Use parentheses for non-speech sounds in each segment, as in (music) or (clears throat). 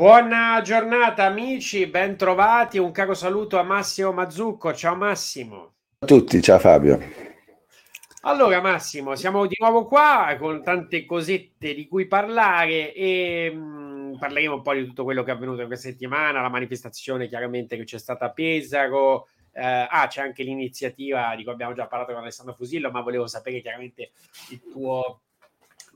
Buona giornata amici, bentrovati, un caro saluto a Massimo Mazzucco, ciao Massimo. a tutti, ciao Fabio. Allora Massimo, siamo di nuovo qua con tante cosette di cui parlare e mh, parleremo un po' di tutto quello che è avvenuto in questa settimana, la manifestazione chiaramente che c'è stata a Pesaro, eh, ah c'è anche l'iniziativa di cui abbiamo già parlato con Alessandro Fusillo, ma volevo sapere chiaramente il tuo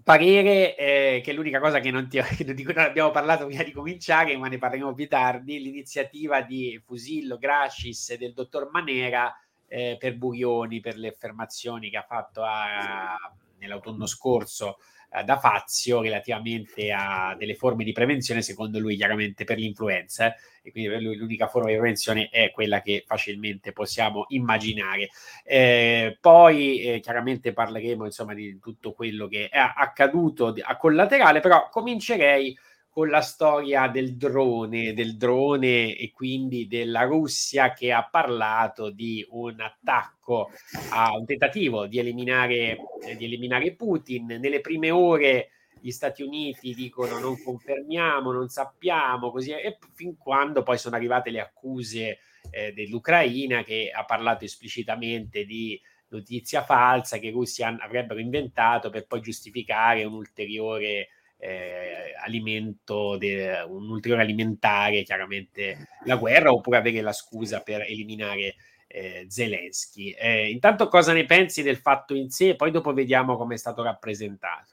parere eh, che l'unica cosa che non ti, (laughs) di cui non abbiamo parlato prima di cominciare, ma ne parleremo più tardi, l'iniziativa di Fusillo, Gracis e del dottor Manera eh, per Burioni, per le affermazioni che ha fatto a, nell'autunno scorso da Fazio relativamente a delle forme di prevenzione, secondo lui chiaramente per l'influenza, e quindi per lui l'unica forma di prevenzione è quella che facilmente possiamo immaginare. Eh, poi eh, chiaramente parleremo insomma di tutto quello che è accaduto a collaterale, però comincerei con la storia del drone, del drone e quindi della Russia che ha parlato di un attacco a un tentativo di eliminare, eh, di eliminare Putin. Nelle prime ore gli Stati Uniti dicono non confermiamo, non sappiamo, così e fin quando poi sono arrivate le accuse eh, dell'Ucraina che ha parlato esplicitamente di notizia falsa che i russi avrebbero inventato per poi giustificare un ulteriore eh, alimento, de, un ulteriore alimentare chiaramente la guerra oppure avere la scusa per eliminare eh, Zelensky. Eh, intanto cosa ne pensi del fatto in sé? Poi dopo vediamo come è stato rappresentato.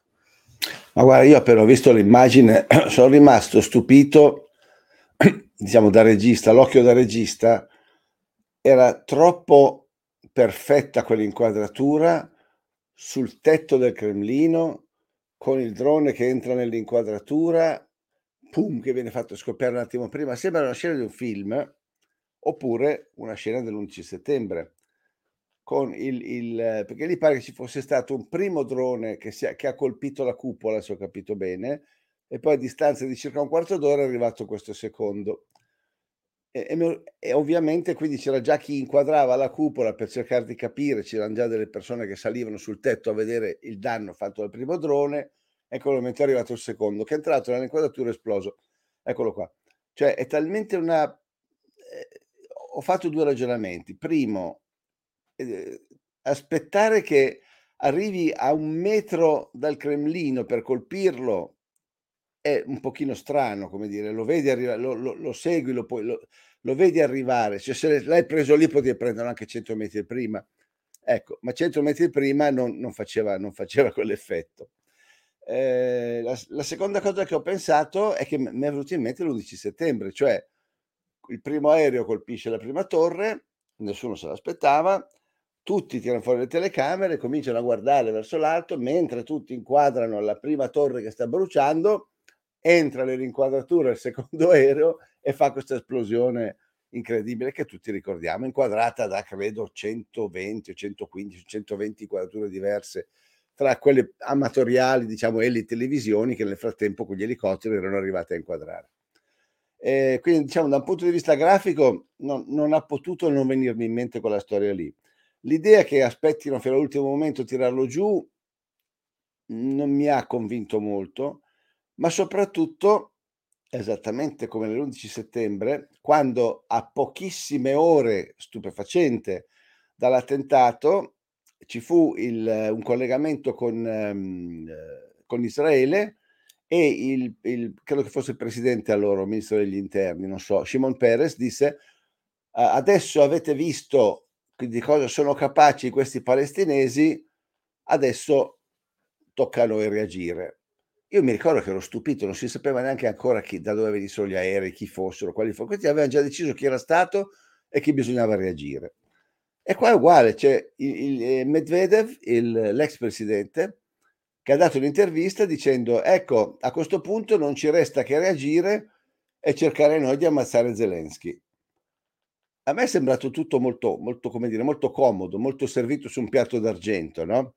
Ma guarda, io appena ho visto l'immagine (clears throat) sono rimasto stupito, (clears throat) diciamo da regista, l'occhio da regista era troppo perfetta quell'inquadratura sul tetto del Cremlino con il drone che entra nell'inquadratura, pum, che viene fatto scoppiare un attimo prima. Sembra una scena di un film oppure una scena dell'11 settembre. Con il, il, perché lì pare che ci fosse stato un primo drone che, si, che ha colpito la cupola, se ho capito bene, e poi a distanza di circa un quarto d'ora è arrivato questo secondo. E, e, ovviamente quindi c'era già chi inquadrava la cupola per cercare di capire, c'erano già delle persone che salivano sul tetto a vedere il danno fatto dal primo drone, ecco momento è arrivato il secondo, che è entrato nell'inquadratura e esploso. Eccolo qua. Cioè è talmente una... Eh, ho fatto due ragionamenti. Primo, eh, aspettare che arrivi a un metro dal Cremlino per colpirlo è un pochino strano, come dire, lo vedi arrivare, lo, lo, lo segui, lo, puoi, lo, vedi arrivare, cioè se l'hai preso lì potevi prenderlo anche 100 metri prima, ecco, ma 100 metri prima non, non, faceva, non faceva (laughs) quell'effetto. Eh, la, la, seconda cosa che ho pensato è che mi è venuto in mente l'11 settembre, cioè il primo aereo colpisce la prima torre, nessuno se l'aspettava, tutti tirano fuori le telecamere, cominciano a guardare verso l'alto, mentre tutti inquadrano la prima torre che sta bruciando, entra nell'inquadratura il secondo (laughs) aereo e fa questa esplosione incredibile che tutti ricordiamo, inquadrata da credo 120 o 115, 120 inquadrature diverse tra quelle amatoriali, diciamo, e le televisioni che nel frattempo con gli elicotteri erano arrivate a inquadrare. Eh, quindi diciamo da un punto di vista grafico non, non, ha potuto non venirmi in mente quella storia lì. L'idea che aspettino fino all'ultimo momento tirarlo giù non mi ha convinto molto, ma soprattutto esattamente come l'11 settembre, quando a pochissime ore stupefacente dall'attentato ci fu il, un collegamento con, um, con Israele e il, il, credo che fosse il presidente allora, ministro degli interni, non so, Shimon Peres disse adesso avete visto di cosa sono capaci questi palestinesi, adesso tocca a noi reagire. Io mi ricordo che ero stupito, non si sapeva neanche ancora chi, da dove venissero gli aerei, chi fossero, quali fossero. Questi avevano già deciso chi era stato e chi bisognava reagire. E qua è uguale, c'è il, il eh, Medvedev, il, l'ex presidente, che ha dato un'intervista dicendo ecco, a questo punto non ci resta che reagire e cercare noi di ammazzare Zelensky. A me è sembrato tutto molto, molto, come dire, molto comodo, molto servito su un piatto d'argento, no?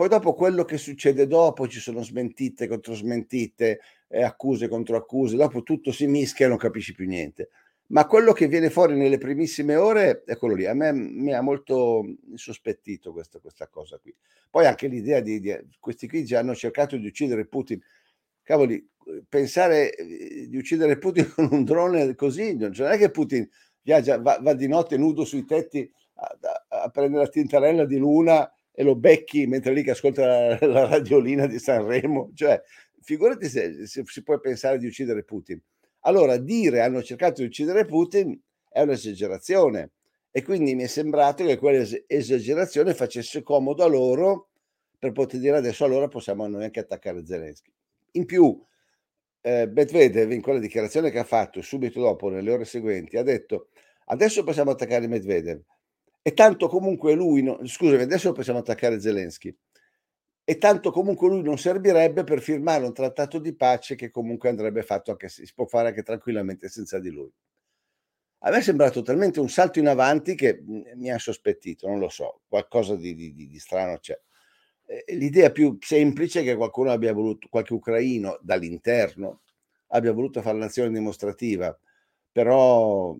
Poi dopo quello che succede dopo, ci sono smentite contro smentite, eh, accuse contro accuse, dopo tutto si mischia e non capisci più niente. Ma quello che viene fuori nelle primissime ore è quello lì. A me mi ha molto sospettito questa, questa cosa qui. Poi anche l'idea di, di, questi qui già hanno cercato di uccidere Putin. Cavoli, pensare eh, di uccidere Putin (laughs) con un drone così, non è che Putin viaggia, va, va di notte nudo sui tetti a, a, a prendere la tintarella di luna e lo becchi mentre lì che ascolta la, (laughs) la radiolina di Sanremo. Cioè, figurati se, se, si può pensare di uccidere Putin. Allora, dire hanno cercato di uccidere Putin è un'esagerazione e quindi mi è sembrato che quell'esagerazione facesse comodo a loro per poter dire adesso allora possiamo noi anche attaccare Zelensky. In più, eh, Medvedev in quella dichiarazione che ha fatto subito dopo, nelle ore seguenti, ha detto adesso possiamo attaccare Medvedev e tanto comunque lui, no, scusami, adesso possiamo attaccare Zelensky e tanto comunque lui non servirebbe per firmare un trattato di pace che comunque andrebbe fatto anche si può fare anche tranquillamente senza di lui. A me è sembrato talmente un salto in avanti che mi ha sospettito, non lo so, qualcosa di, di, di strano c'è. L'idea più semplice è che qualcuno abbia voluto, qualche ucraino dall'interno abbia voluto fare l'azione dimostrativa, però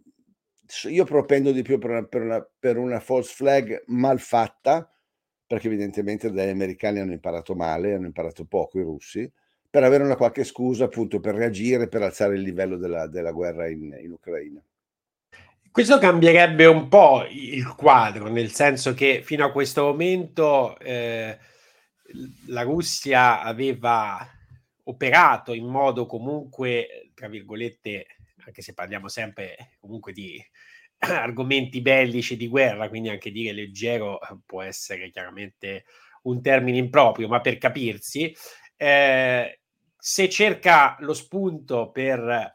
io propendo di più per una, per una, per una false flag mal fatta, perché evidentemente gli americani hanno imparato male, hanno imparato poco i russi, per avere una qualche scusa appunto per reagire, per alzare il livello della, della guerra in, in Ucraina. Questo cambierebbe un po' il quadro, nel senso che fino a questo momento eh, la Russia aveva operato in modo comunque, tra virgolette, anche se parliamo sempre comunque di (clears throat) argomenti bellici di guerra, quindi anche dire leggero eh, può essere chiaramente un termine improprio, ma per capirsi, eh, se cerca lo spunto per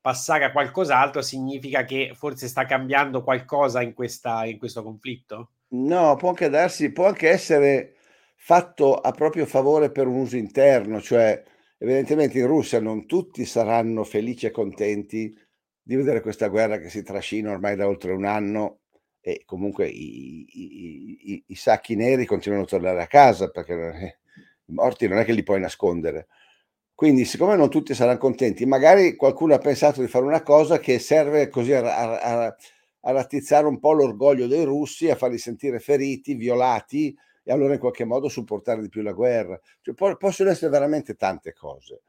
passare a qualcos'altro, significa che forse sta cambiando qualcosa in, questa, in questo conflitto? No, può anche darsi, può anche essere fatto a proprio favore per un uso interno, cioè evidentemente in Russia non tutti saranno felici e contenti di vedere questa guerra che si trascina ormai da oltre un anno e comunque i, i, i, i sacchi neri continuano a tornare a casa perché i morti non è che li puoi nascondere. Quindi, siccome non tutti saranno contenti, magari qualcuno ha pensato di fare una cosa che serve così a, a, a rattizzare un po' l'orgoglio dei russi, a farli sentire feriti, violati e allora in qualche modo supportare di più la guerra. Cioè, po- possono essere veramente tante cose.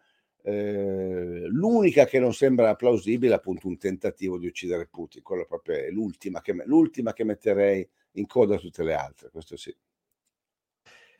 Eh, l'unica che non sembra plausibile è appunto un tentativo di uccidere Putin, quello proprio è l'ultima che, l'ultima che metterei in coda tutte le altre, questo sì.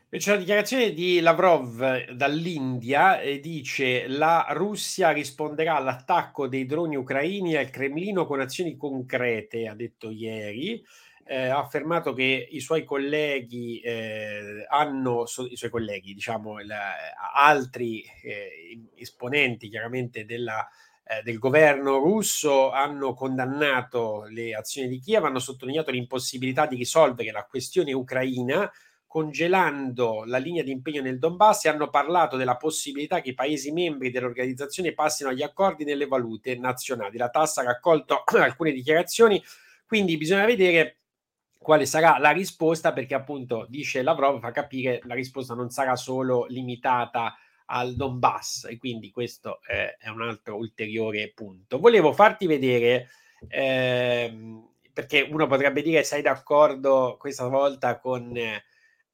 C'è una dichiarazione di Lavrov dall'India e dice la Russia risponderà all'attacco dei droni ucraini al Cremlino con azioni concrete, ha detto ieri eh, ha affermato che i suoi colleghi eh, hanno, so, i suoi colleghi, diciamo, la, altri eh, esponenti chiaramente della, eh, del governo russo hanno condannato le azioni di Kiev, hanno sottolineato l'impossibilità di risolvere la questione ucraina congelando la linea di impegno nel Donbass e hanno parlato della possibilità che i paesi membri dell'organizzazione passino agli accordi nelle valute nazionali. La tassa ha raccolto (clears throat) alcune dichiarazioni, quindi bisogna vedere quale sarà la risposta, perché appunto dice Lavrov, fa capire la risposta non sarà solo limitata al Donbass e quindi questo eh, è un altro ulteriore punto. Volevo farti vedere, ehm, perché uno potrebbe dire sei d'accordo questa volta con, eh,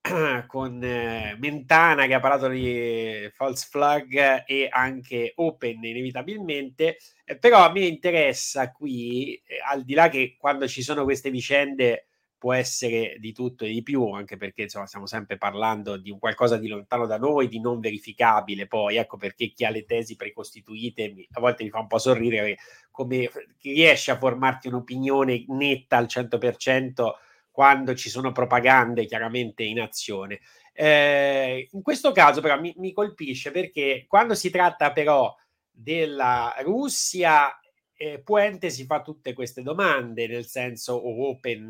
(clears throat) con eh, Mentana che ha parlato di false flag e anche open inevitabilmente, eh, però a me interessa qui, eh, al di là che quando ci sono queste vicende può essere di tutto e di più, anche perché insomma, stiamo sempre parlando di qualcosa di lontano da noi, di non verificabile. Poi ecco perché chi ha le tesi precostituite a volte mi fa un po' sorridere come riesce a formarti un'opinione netta al 100% quando ci sono propagande chiaramente in azione. Eh, in questo caso però mi, mi colpisce perché quando si tratta però della Russia eh, Puente si fa tutte queste domande, nel senso open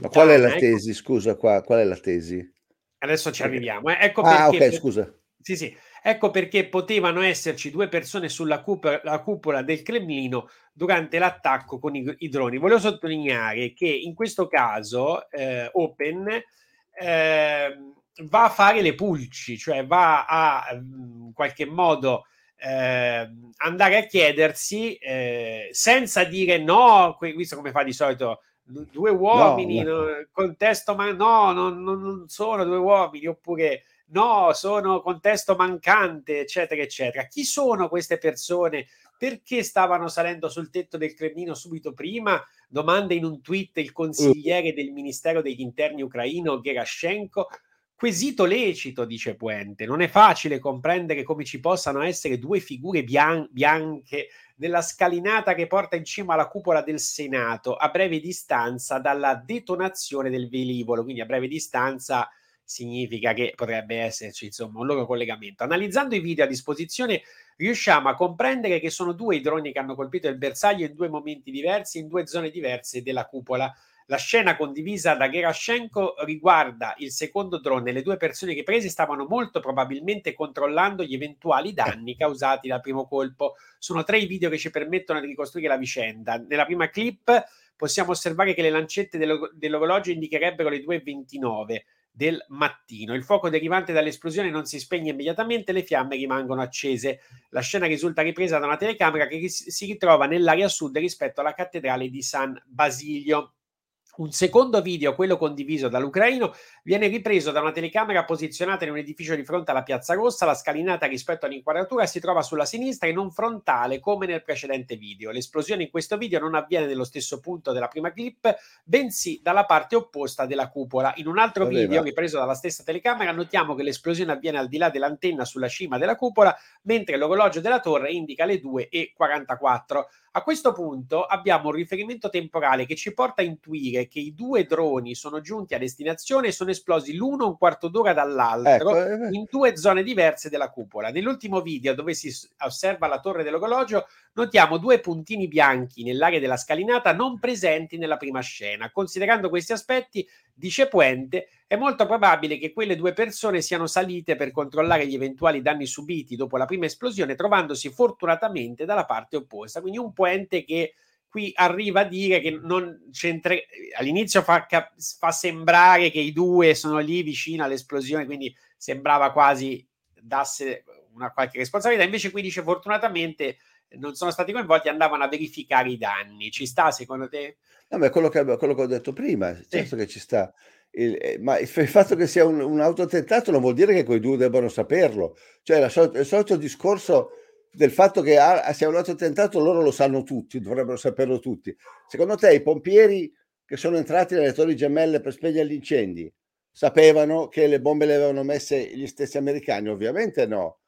ma qual è la ecco. tesi? Scusa, qua, qual è la tesi? Adesso ci arriviamo. Eh. Ecco ah, perché, ok, scusa. Sì, sì. Ecco perché potevano esserci due persone sulla cupola, cupola del Cremlino durante l'attacco con i, i, droni. Volevo sottolineare che in questo caso eh, Open eh, va a fare le pulci, cioè va a in qualche modo eh, andare a chiedersi eh, senza dire no, visto come fa di solito due uomini, no, no. contesto, ma no, non, non, sono due uomini, oppure no, sono contesto mancante, eccetera, eccetera. Chi sono queste persone? Perché stavano salendo sul tetto del Cremlino subito prima? Domanda in un tweet il consigliere del Ministero degli Interni ucraino Gerashenko. Quesito lecito, dice Puente. Non è facile comprendere come ci possano essere due figure bian- bianche nella scalinata che porta in cima alla cupola del Senato a breve distanza dalla detonazione del velivolo, quindi a breve distanza significa che potrebbe esserci insomma un loro collegamento. Analizzando i video a disposizione riusciamo a comprendere che sono due i droni che hanno colpito il bersaglio in due momenti diversi, in due zone diverse della cupola la scena condivisa da Gerashenko riguarda il secondo drone. Le due persone riprese stavano molto probabilmente controllando gli eventuali danni causati dal primo colpo. Sono tre i video che ci permettono di ricostruire la vicenda. Nella prima clip possiamo osservare che le lancette dell'orologio indicherebbero le 2.29 del mattino. Il fuoco derivante dall'esplosione non si spegne immediatamente, le fiamme rimangono accese. La scena risulta ripresa da una telecamera che si ritrova nell'area sud rispetto alla cattedrale di San Basilio. Un secondo video, quello condiviso dall'ucraino, viene ripreso da una telecamera posizionata in un edificio di fronte alla Piazza Rossa. La scalinata rispetto all'inquadratura si trova sulla sinistra e non frontale come nel precedente video. L'esplosione in questo video non avviene nello stesso punto della prima clip, bensì dalla parte opposta della cupola. In un altro Aveva. video ripreso dalla stessa telecamera notiamo che l'esplosione avviene al di là dell'antenna sulla cima della cupola, mentre l'orologio della torre indica le 2.44. A questo punto abbiamo un riferimento temporale che ci porta a intuire che i due droni sono giunti a destinazione e sono esplosi l'uno un quarto d'ora dall'altro ecco. Eh, in due zone diverse della cupola. Nell'ultimo video dove si osserva la torre dell'orologio notiamo due puntini bianchi nell'area della scalinata non presenti nella prima scena. Considerando questi aspetti, dice Puente, è molto probabile che quelle due persone siano salite per controllare gli eventuali danni subiti dopo la prima esplosione, trovandosi fortunatamente dalla parte opposta. Quindi un Puente che qui arriva a dire che non c'entra all'inizio fa, fa sembrare che i due sono lì vicino all'esplosione, quindi sembrava quasi dasse una qualche responsabilità. Invece qui dice fortunatamente non sono stati coinvolti, andavano a verificare i danni. Ci sta secondo te? No, ma quello che, quello che ho detto prima, certo che ci sta. Il, eh, ma il, fatto che sia un, un autotentato non vuol dire che quei due debbano saperlo. Cioè, la, il solito discorso del fatto che ah, sia un autotentato loro lo sanno tutti, dovrebbero saperlo tutti. Secondo te i pompieri che sono entrati nelle torri gemelle per spegnere gli incendi sapevano che le bombe le avevano messe gli stessi americani? Ovviamente no.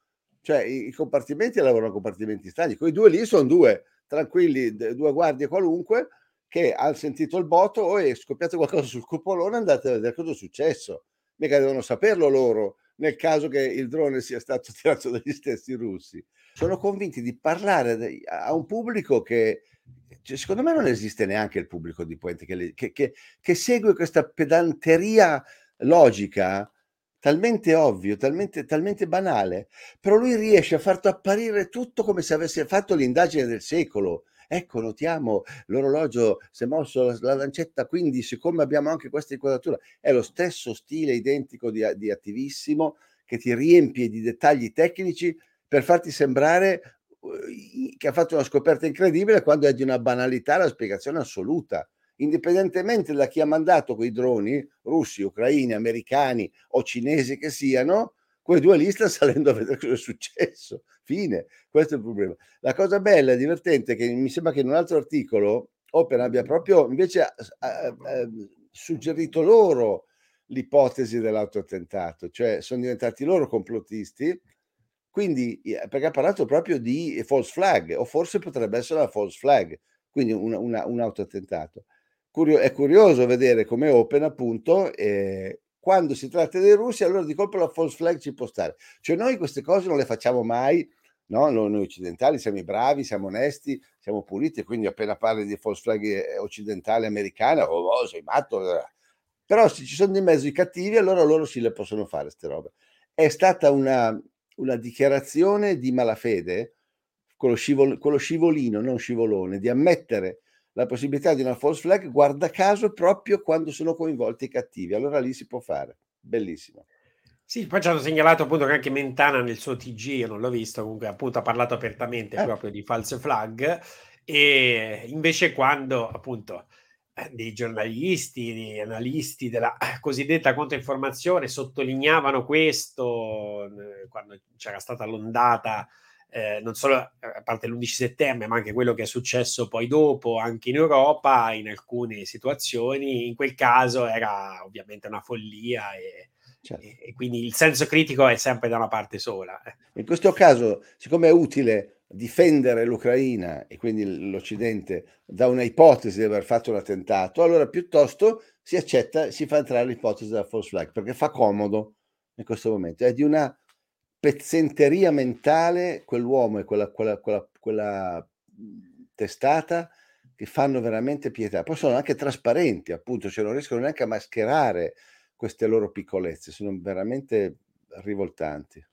Cioè i, i compartimenti lavorano compartimenti strani. Quei due lì sono due tranquilli, due guardie qualunque che hanno sentito il botto o è scoppiato qualcosa sul cupolone andate a vedere cosa è successo. Mica devono saperlo loro nel caso che il drone sia stato (laughs) tirato dagli stessi russi. Sono convinti di parlare a un pubblico che cioè, secondo me non esiste neanche il pubblico di Puente che, che, che, che segue questa pedanteria logica talmente ovvio, talmente, talmente banale, però lui riesce a farti apparire tutto come se avesse fatto l'indagine del secolo ecco notiamo l'orologio si è mosso la, la, lancetta quindi siccome abbiamo anche questa inquadratura è lo stesso stile identico di, di attivissimo che ti riempie di dettagli tecnici per farti sembrare uh, che ha fatto una scoperta incredibile quando è di una banalità la spiegazione assoluta. Indipendentemente da chi ha mandato quei droni, russi, ucraini, americani o cinesi che siano, quei due lì stanno (laughs) salendo a vedere cosa è successo. Fine, questo è il problema. La cosa bella e divertente è che mi sembra che in un altro articolo Open abbia proprio invece eh, eh, suggerito loro l'ipotesi dell'autoattentato, cioè sono diventati loro complottisti, quindi perché ha parlato proprio di false flag, o forse potrebbe essere la false flag, quindi una, una, un autoattentato curio- è curioso vedere come Open appunto eh, quando si tratta dei russi allora di colpo la false flag ci può stare. Cioè noi queste cose non le facciamo mai no? noi occidentali siamo i bravi siamo onesti siamo puliti quindi appena parli di false flag eh, occidentale americana oh, oh sei matto però se ci sono di mezzo i cattivi allora loro sì le possono fare queste robe. È stata una, una dichiarazione di malafede con scivol- con lo scivolino non scivolone di ammettere la possibilità di una false flag, guarda caso, proprio quando sono coinvolti i cattivi. Allora lì si può fare. Bellissimo. Sì, poi ci hanno segnalato appunto che anche Mentana nel suo TG, io non l'ho visto, comunque appunto ha parlato apertamente eh. proprio di false flag e invece quando appunto eh, dei giornalisti, dei analisti della cosiddetta controinformazione sottolineavano questo eh, quando c'era stata l'ondata eh, non solo a parte l'11 settembre, ma anche quello che è successo poi dopo, anche in Europa, in alcune situazioni. In quel caso era ovviamente una follia e, certo. e, e quindi il senso critico è sempre da una parte sola. Eh. In questo caso, siccome è utile difendere l'Ucraina e quindi l'Occidente da una ipotesi di aver fatto un attentato, allora piuttosto si accetta, si fa entrare l'ipotesi della false flag perché fa comodo in questo momento. È di una pezzenteria mentale quell'uomo e quella, quella, quella, quella testata che fanno veramente pietà. Poi sono anche trasparenti, appunto, cioè non riescono neanche a mascherare queste loro piccolezze, sono veramente rivoltanti.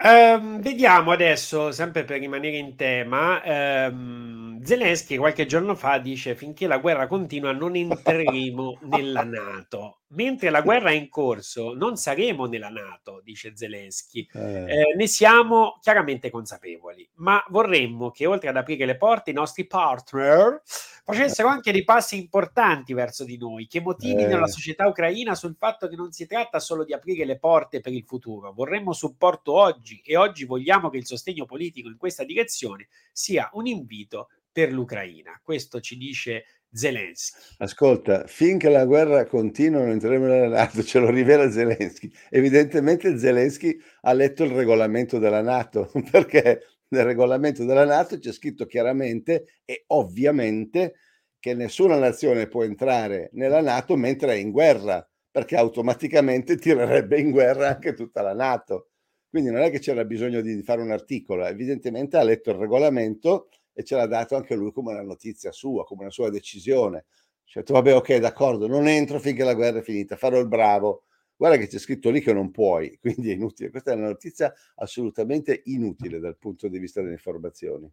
Um, vediamo adesso, sempre per rimanere in tema, um, Zelensky qualche giorno fa dice finché la guerra continua non (laughs) entreremo nella Nato, mentre la guerra è in corso non saremo nella Nato, dice Zelensky. Eh. Eh, ne siamo chiaramente consapevoli, ma vorremmo che oltre ad aprire le porte i nostri partner facessero anche dei passi importanti verso di noi, che motivino eh. la società ucraina sul fatto che non si tratta solo di aprire le porte per il futuro. Vorremmo supporto oggi e oggi vogliamo che il sostegno politico in questa direzione sia un invito per l'Ucraina. Questo ci dice Zelensky. Ascolta, finché la guerra continua non entreremo nella Nato, ce lo rivela Zelensky. Evidentemente Zelensky ha letto il regolamento della Nato, (laughs) perché nel regolamento della Nato c'è scritto chiaramente e ovviamente che nessuna nazione può entrare nella Nato mentre è in guerra, perché automaticamente tirerebbe in guerra anche tutta la Nato. Quindi non è che c'era bisogno di fare un articolo, evidentemente ha letto il regolamento e ce l'ha dato anche lui come una notizia sua, come una sua decisione. Cioè, tu, vabbè, ok, d'accordo, non entro finché la guerra è finita, farò il bravo, guarda che c'è scritto lì che non puoi, (laughs) quindi è inutile. Questa è una notizia assolutamente inutile dal punto di vista delle informazioni.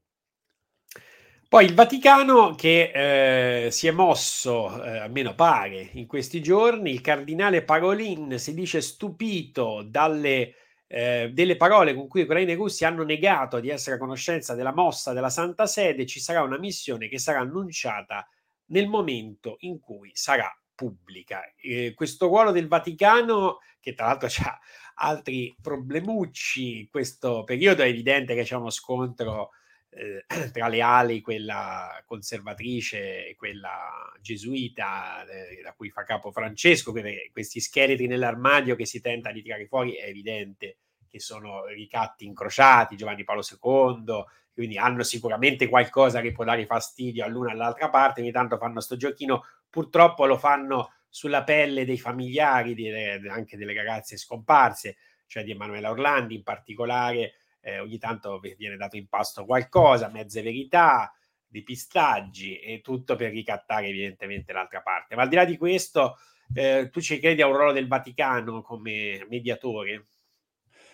Poi il Vaticano che eh, si è mosso, eh, almeno pare, in questi giorni, il cardinale Parolin si dice stupito dalle, eh, delle parole con cui Ucraina e Russia hanno negato di essere a conoscenza della mossa della Santa Sede, ci sarà una missione che sarà annunciata nel momento in cui sarà pubblica. Eh, questo ruolo del Vaticano, che tra l'altro ha altri problemucci in questo periodo, è evidente che c'è uno scontro eh, (clears throat) tra le ali, quella conservatrice e quella gesuita, eh, da cui fa capo Francesco, questi scheletri nell'armadio che si tenta di tirare fuori, è evidente che sono ricatti incrociati, Giovanni Paolo II, quindi hanno sicuramente qualcosa che può dare fastidio all'una e all'altra parte, ogni tanto fanno sto giochino purtroppo lo fanno sulla pelle dei familiari, di, anche delle ragazze scomparse, cioè di Emanuela Orlandi in particolare, eh, ogni tanto viene dato in pasto qualcosa, mezze verità, depistaggi e tutto per ricattare evidentemente l'altra parte. Ma al di là di questo, eh, tu ci credi a un ruolo del Vaticano come mediatore?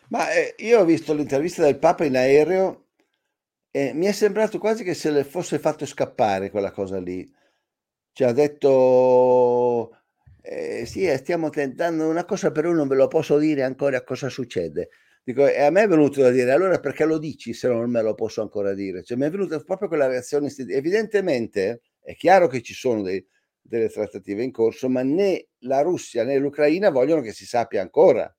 Ma eh, io ho visto l'intervista del Papa in aereo e mi è sembrato quasi che se le fosse fatto scappare quella cosa lì. Cioè ha detto eh, sì, eh, stiamo tentando una cosa, però non ve lo posso dire ancora cosa succede. Dico, e a me è venuto da dire, allora perché lo dici se non me lo posso ancora dire? Cioè, mi è venuta proprio quella reazione. Evidentemente è chiaro che ci sono dei, delle trattative in corso, ma né la Russia né l'Ucraina vogliono che si sappia ancora.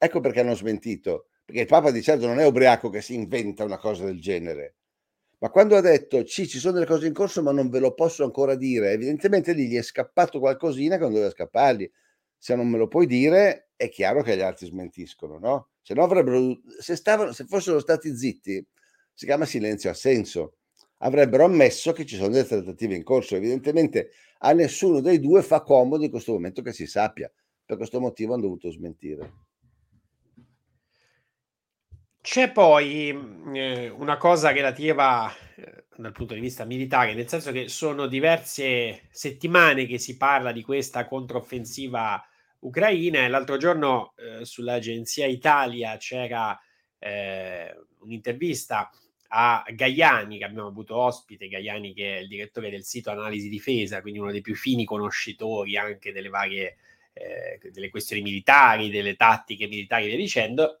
Ecco perché hanno smentito, perché il Papa di certo non è ubriaco che si inventa una cosa del genere. Ma quando ha detto sì, ci sono delle cose in corso, ma non ve lo posso ancora dire, evidentemente lì gli è scappato qualcosina che non doveva scappargli. Se non me lo puoi dire, è chiaro che gli altri smentiscono, no? Se no avrebbero, se, stavano, se fossero stati zitti, si chiama silenzio assenso, avrebbero ammesso che ci sono delle trattative in corso. Evidentemente a nessuno dei due fa comodo in questo momento che si sappia. Per questo motivo hanno dovuto smentire. C'è poi mhmm, eh, una cosa relativa eh, dal punto di vista militare, nel senso che sono diverse settimane che si parla di questa controffensiva ucraina l'altro giorno eh, sull'agenzia Italia c'era eh, un'intervista a Gaiani che abbiamo avuto ospite, Gaiani che è il direttore del sito Analisi Difesa, quindi uno dei più fini conoscitori anche delle varie eh, delle questioni militari, delle tattiche militari e via dicendo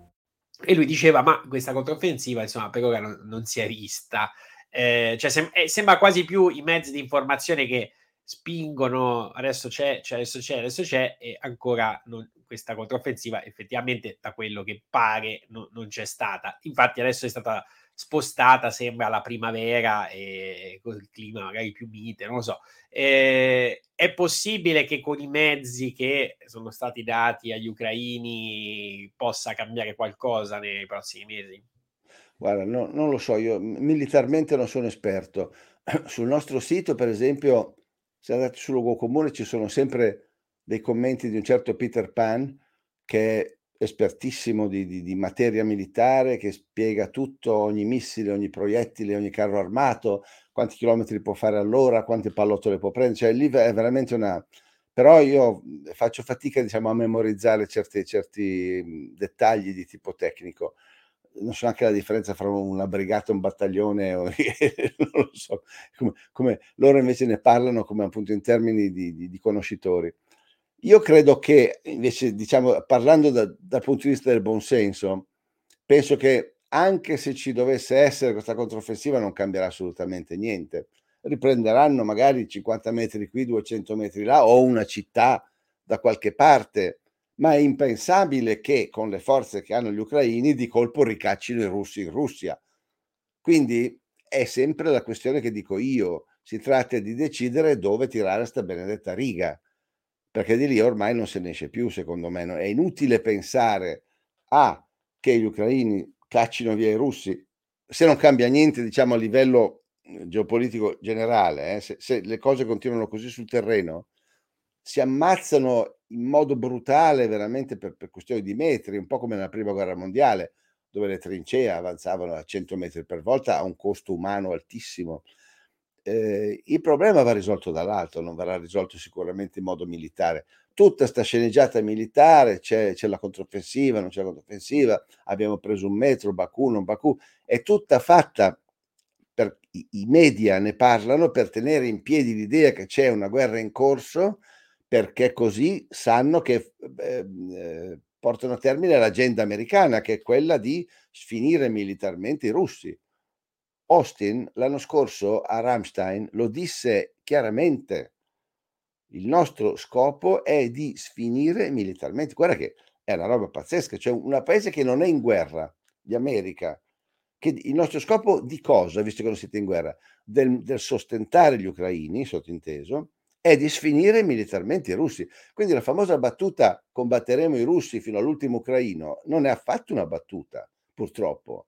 E lui diceva: Ma questa controffensiva, insomma, per ora non, non si è vista. Eh, cioè, sem- eh, sembra quasi più i mezzi di informazione che spingono adesso c'è, c'è, adesso c'è, adesso c'è, e ancora non, questa controffensiva effettivamente da quello che pare non, non c'è stata. Infatti, adesso è stata spostata, sembra la primavera e con il clima magari più mite, non lo so. Eh, è possibile che con i mezzi che sono stati dati agli ucraini possa cambiare qualcosa nei prossimi mesi? Guarda, no, non lo so, io militarmente non sono esperto. (clears throat) Sul nostro sito, per esempio, se andate sul luogo comune ci sono sempre dei commenti di un certo Peter Pan che espertissimo di, di, di, materia militare che spiega tutto, ogni missile, ogni proiettile, ogni carro armato, quanti chilometri può fare all'ora, quante pallottole può prendere, cioè lì è veramente una... Però io faccio fatica diciamo, a memorizzare certi, certi dettagli di tipo tecnico. Non so anche la differenza fra una brigata e un battaglione, (laughs) non lo so, come, come, loro invece ne parlano come appunto in termini di, di conoscitori. Io credo che invece, diciamo, parlando da, dal punto di vista del buonsenso, penso che anche se ci dovesse essere questa controffensiva non cambierà assolutamente niente. Riprenderanno magari 50 metri qui, 200 metri là o una città da qualche parte, ma è impensabile che con le forze che hanno gli ucraini di colpo ricaccino i russi in Russia. Quindi è sempre la questione che dico io, si tratta di decidere dove tirare sta benedetta riga perché di lì ormai non se ne esce più, secondo me. È inutile pensare a che gli ucraini caccino via i russi, se non cambia niente, diciamo, a livello mhmm, geopolitico generale, eh, se, se, le cose continuano così sul terreno, si ammazzano in modo brutale veramente per, per questioni di metri, un po' come nella prima guerra mondiale, dove le trincee avanzavano a 100 metri per volta a un costo umano altissimo eh, il problema va risolto dall'alto, non verrà risolto sicuramente in modo militare. Tutta sta sceneggiata militare, c'è, c'è la controffensiva, non c'è la controffensiva, abbiamo preso un metro, Baku, non Baku, è tutta fatta per i, media ne parlano per tenere in piedi l'idea che c'è una guerra in corso, perché così sanno che eh, portano a termine l'agenda americana, che è quella di sfinire militarmente i russi Austin l'anno scorso a Rammstein lo disse chiaramente, il nostro scopo è di sfinire militarmente. Guarda che è una roba pazzesca, cioè un paese che non è in guerra, di America, che il nostro scopo di cosa, visto che non siete in guerra? Del, del sostentare gli ucraini, sottinteso, è di sfinire militarmente i russi. Quindi la famosa battuta combatteremo i russi fino all'ultimo ucraino non è affatto una battuta, purtroppo.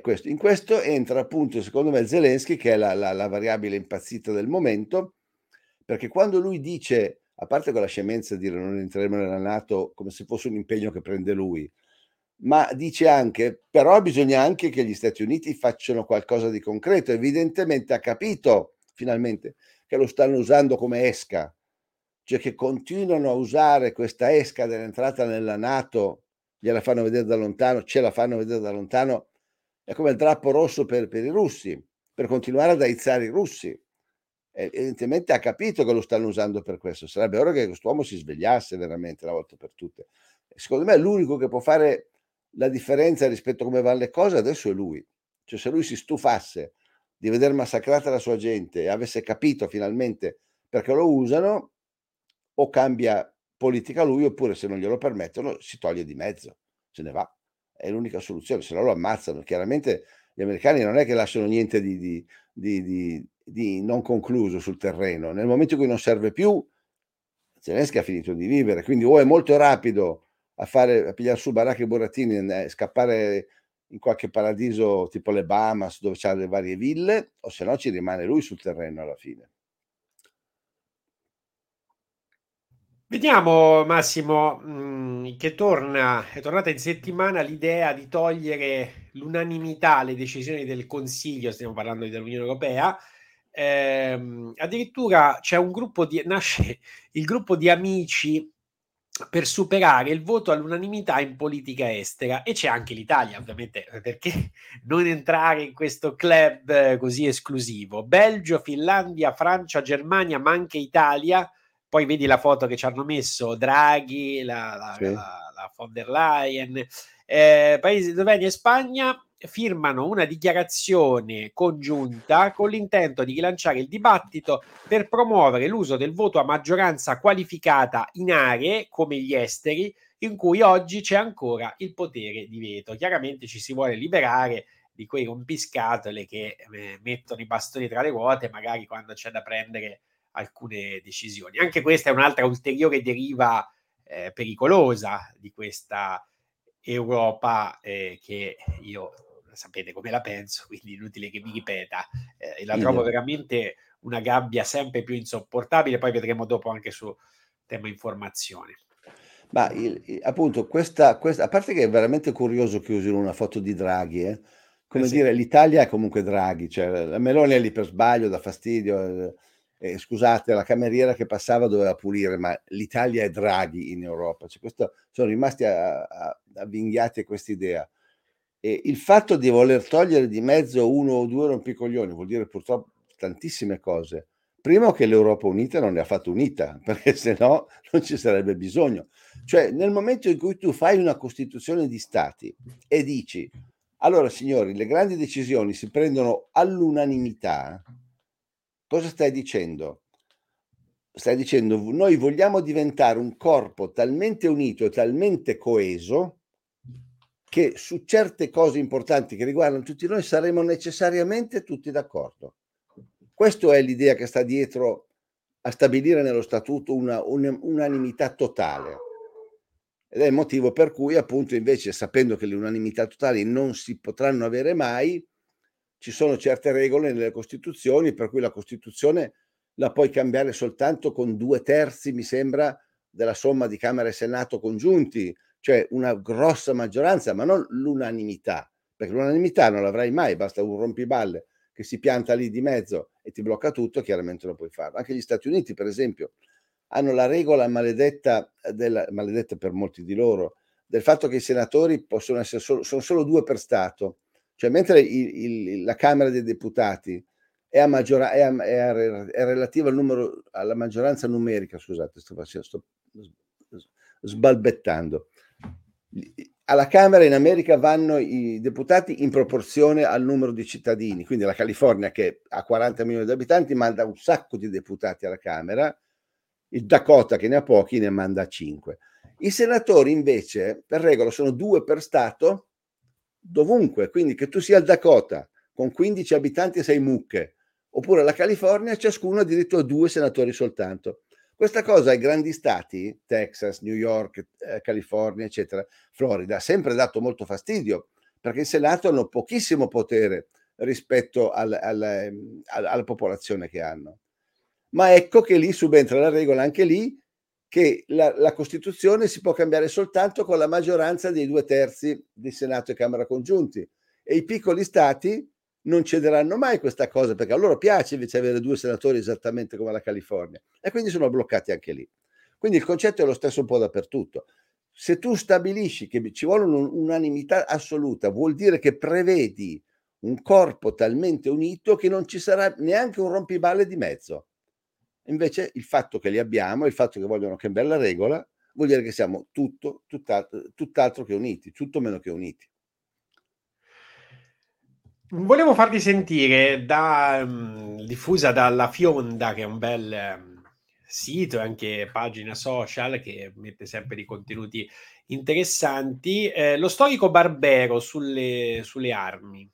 Questo. In questo entra appunto, secondo me, Zelensky, che è la, la, la variabile impazzita del momento, perché quando lui dice, a parte con la scemenza di dire non entreremo nella Nato come se fosse un impegno che prende lui, ma dice anche, però bisogna anche che gli Stati Uniti facciano qualcosa di concreto. Evidentemente ha capito finalmente che lo stanno usando come esca, cioè che continuano a usare questa esca dell'entrata nella Nato, gliela fanno vedere da lontano, ce la fanno vedere da lontano, è come il drappo rosso per, per i russi, per continuare ad aizzare i russi. Evidentemente ha capito che lo stanno usando per questo. Sarebbe ora che quest'uomo si svegliasse veramente una volta per tutte. Secondo me l'unico che può fare la differenza rispetto a come vanno le cose adesso è lui. Cioè se lui si stufasse di vedere massacrata la sua gente e avesse capito finalmente perché lo usano, o cambia politica lui oppure se non glielo permettono si toglie di mezzo, se ne va. È l'unica soluzione, se no lo ammazzano. Chiaramente gli americani non è che lasciano niente di, di, di, di non concluso sul terreno. Nel momento in cui non serve più, Zelensky ha finito di vivere, quindi o è molto rapido a, fare, a pigliare su baracche e burattini e scappare in qualche paradiso tipo le Bahamas dove c'ha le varie ville, o se no ci rimane lui sul terreno alla fine. Vediamo Massimo mm, che torna, è tornata in settimana l'idea di togliere l'unanimità alle decisioni del Consiglio, stiamo parlando dell'Unione Europea, ehm, addirittura c'è un gruppo di, nasce il gruppo di amici per superare il voto all'unanimità in politica estera. E c'è anche l'Italia ovviamente perché (laughs) non entrare in questo club eh, così esclusivo? Belgio, Finlandia, Francia, Germania ma anche Italia poi vedi la foto che ci hanno messo Draghi la, la, sì. la, la von der Leyen eh, paesi Slovenia e Spagna firmano una dichiarazione congiunta con l'intento di rilanciare il dibattito per promuovere l'uso del voto a maggioranza qualificata in aree come gli esteri in cui oggi c'è ancora il potere di veto. Chiaramente ci si vuole liberare di quei rompiscatole che eh, mettono i bastoni tra le ruote, magari quando c'è da prendere alcune decisioni. Anche questa è un'altra ulteriore deriva eh, pericolosa di questa Europa eh, che io sapete come la penso, (laughs) quindi inutile che mi ripeta. Eh, la trovo veramente una gabbia sempre più insopportabile, poi vedremo dopo anche su tema informazione. Ma il, il, appunto, questa, questa, a parte che è veramente curioso che usino una foto di Draghi, eh? come eh sì. dire, l'Italia è comunque Draghi, cioè la Meloni è lì per sbaglio, dà fastidio. Eh, scusate, la cameriera che passava doveva pulire, ma l'Italia è Draghi in Europa. Cioè, questo, sono rimasti avvinghiati a questa idea. E il fatto di voler togliere di mezzo uno o due rompicoglioni vuol dire purtroppo tantissime cose. Primo che l'Europa unita non ne ha fatto unita, (laughs) perché se no non ci sarebbe bisogno. Cioè, nel momento in cui tu fai una costituzione di stati e dici, allora signori, le grandi decisioni si prendono all'unanimità, cosa stai dicendo? Stai dicendo, noi vogliamo diventare un corpo talmente unito e talmente coeso che su certe cose importanti che riguardano tutti noi saremo necessariamente tutti d'accordo. Questa è l'idea che sta dietro a stabilire nello statuto una, unanimità totale. Ed è il motivo per cui, appunto, invece, sapendo che le unanimità totali non si potranno avere mai, ci sono certe regole nelle Costituzioni, per cui la Costituzione la puoi cambiare soltanto con due terzi, mi sembra, della somma di Camera e Senato congiunti, cioè una grossa maggioranza, ma non l'unanimità, perché l'unanimità non l'avrai mai, basta un rompiballe che si pianta lì di mezzo e ti blocca tutto, chiaramente lo puoi fare. Anche gli Stati Uniti, per esempio, hanno la regola maledetta, della, maledetta per molti di loro, del fatto che i senatori possono essere solo, sono solo due per Stato, cioè mentre il, il, la Camera dei Deputati è, a maggiora, è, a, è, a, è relativa al numero, alla maggioranza numerica, scusate, sto, sto sbalbettando, alla Camera in America vanno i deputati in proporzione al numero di cittadini, quindi la California che ha 40 milioni di abitanti manda un sacco di deputati alla Camera, Il Dakota, che ne ha pochi, ne manda 5. I senatori invece, per regola, sono due per Stato, dovunque. Quindi che tu sia il Dakota, con 15 abitanti e 6 mucche, oppure la California, ciascuno ha diritto a due senatori soltanto. Questa cosa ai grandi stati, Texas, New York, eh, California, eccetera, Florida, ha sempre dato molto fastidio, perché il Senato hanno pochissimo potere rispetto al, al, ehm, al, alla popolazione che hanno. Ma ecco che lì subentra la regola anche lì che la, la, Costituzione si può cambiare soltanto con la maggioranza dei due terzi di Senato e Camera congiunti. E i piccoli stati non cederanno mai questa cosa perché a loro piace invece avere due senatori esattamente come la California e quindi sono bloccati anche lì. Quindi il concetto è lo stesso un po' dappertutto. Se tu stabilisci che ci vuole un'unanimità assoluta, vuol dire che prevedi un corpo talmente unito che non ci sarà neanche un rompiballe di mezzo. Invece il fatto che li abbiamo, il fatto che vogliono cambiare la regola, vuol dire che siamo tutto, tutt'altro, tutt'altro che uniti, tutto meno che uniti. Volevo farti sentire da, um, diffusa dalla Fionda, che è un bel um, sito e anche pagina social che mette sempre dei contenuti interessanti, eh, lo storico Barbero sulle, sulle armi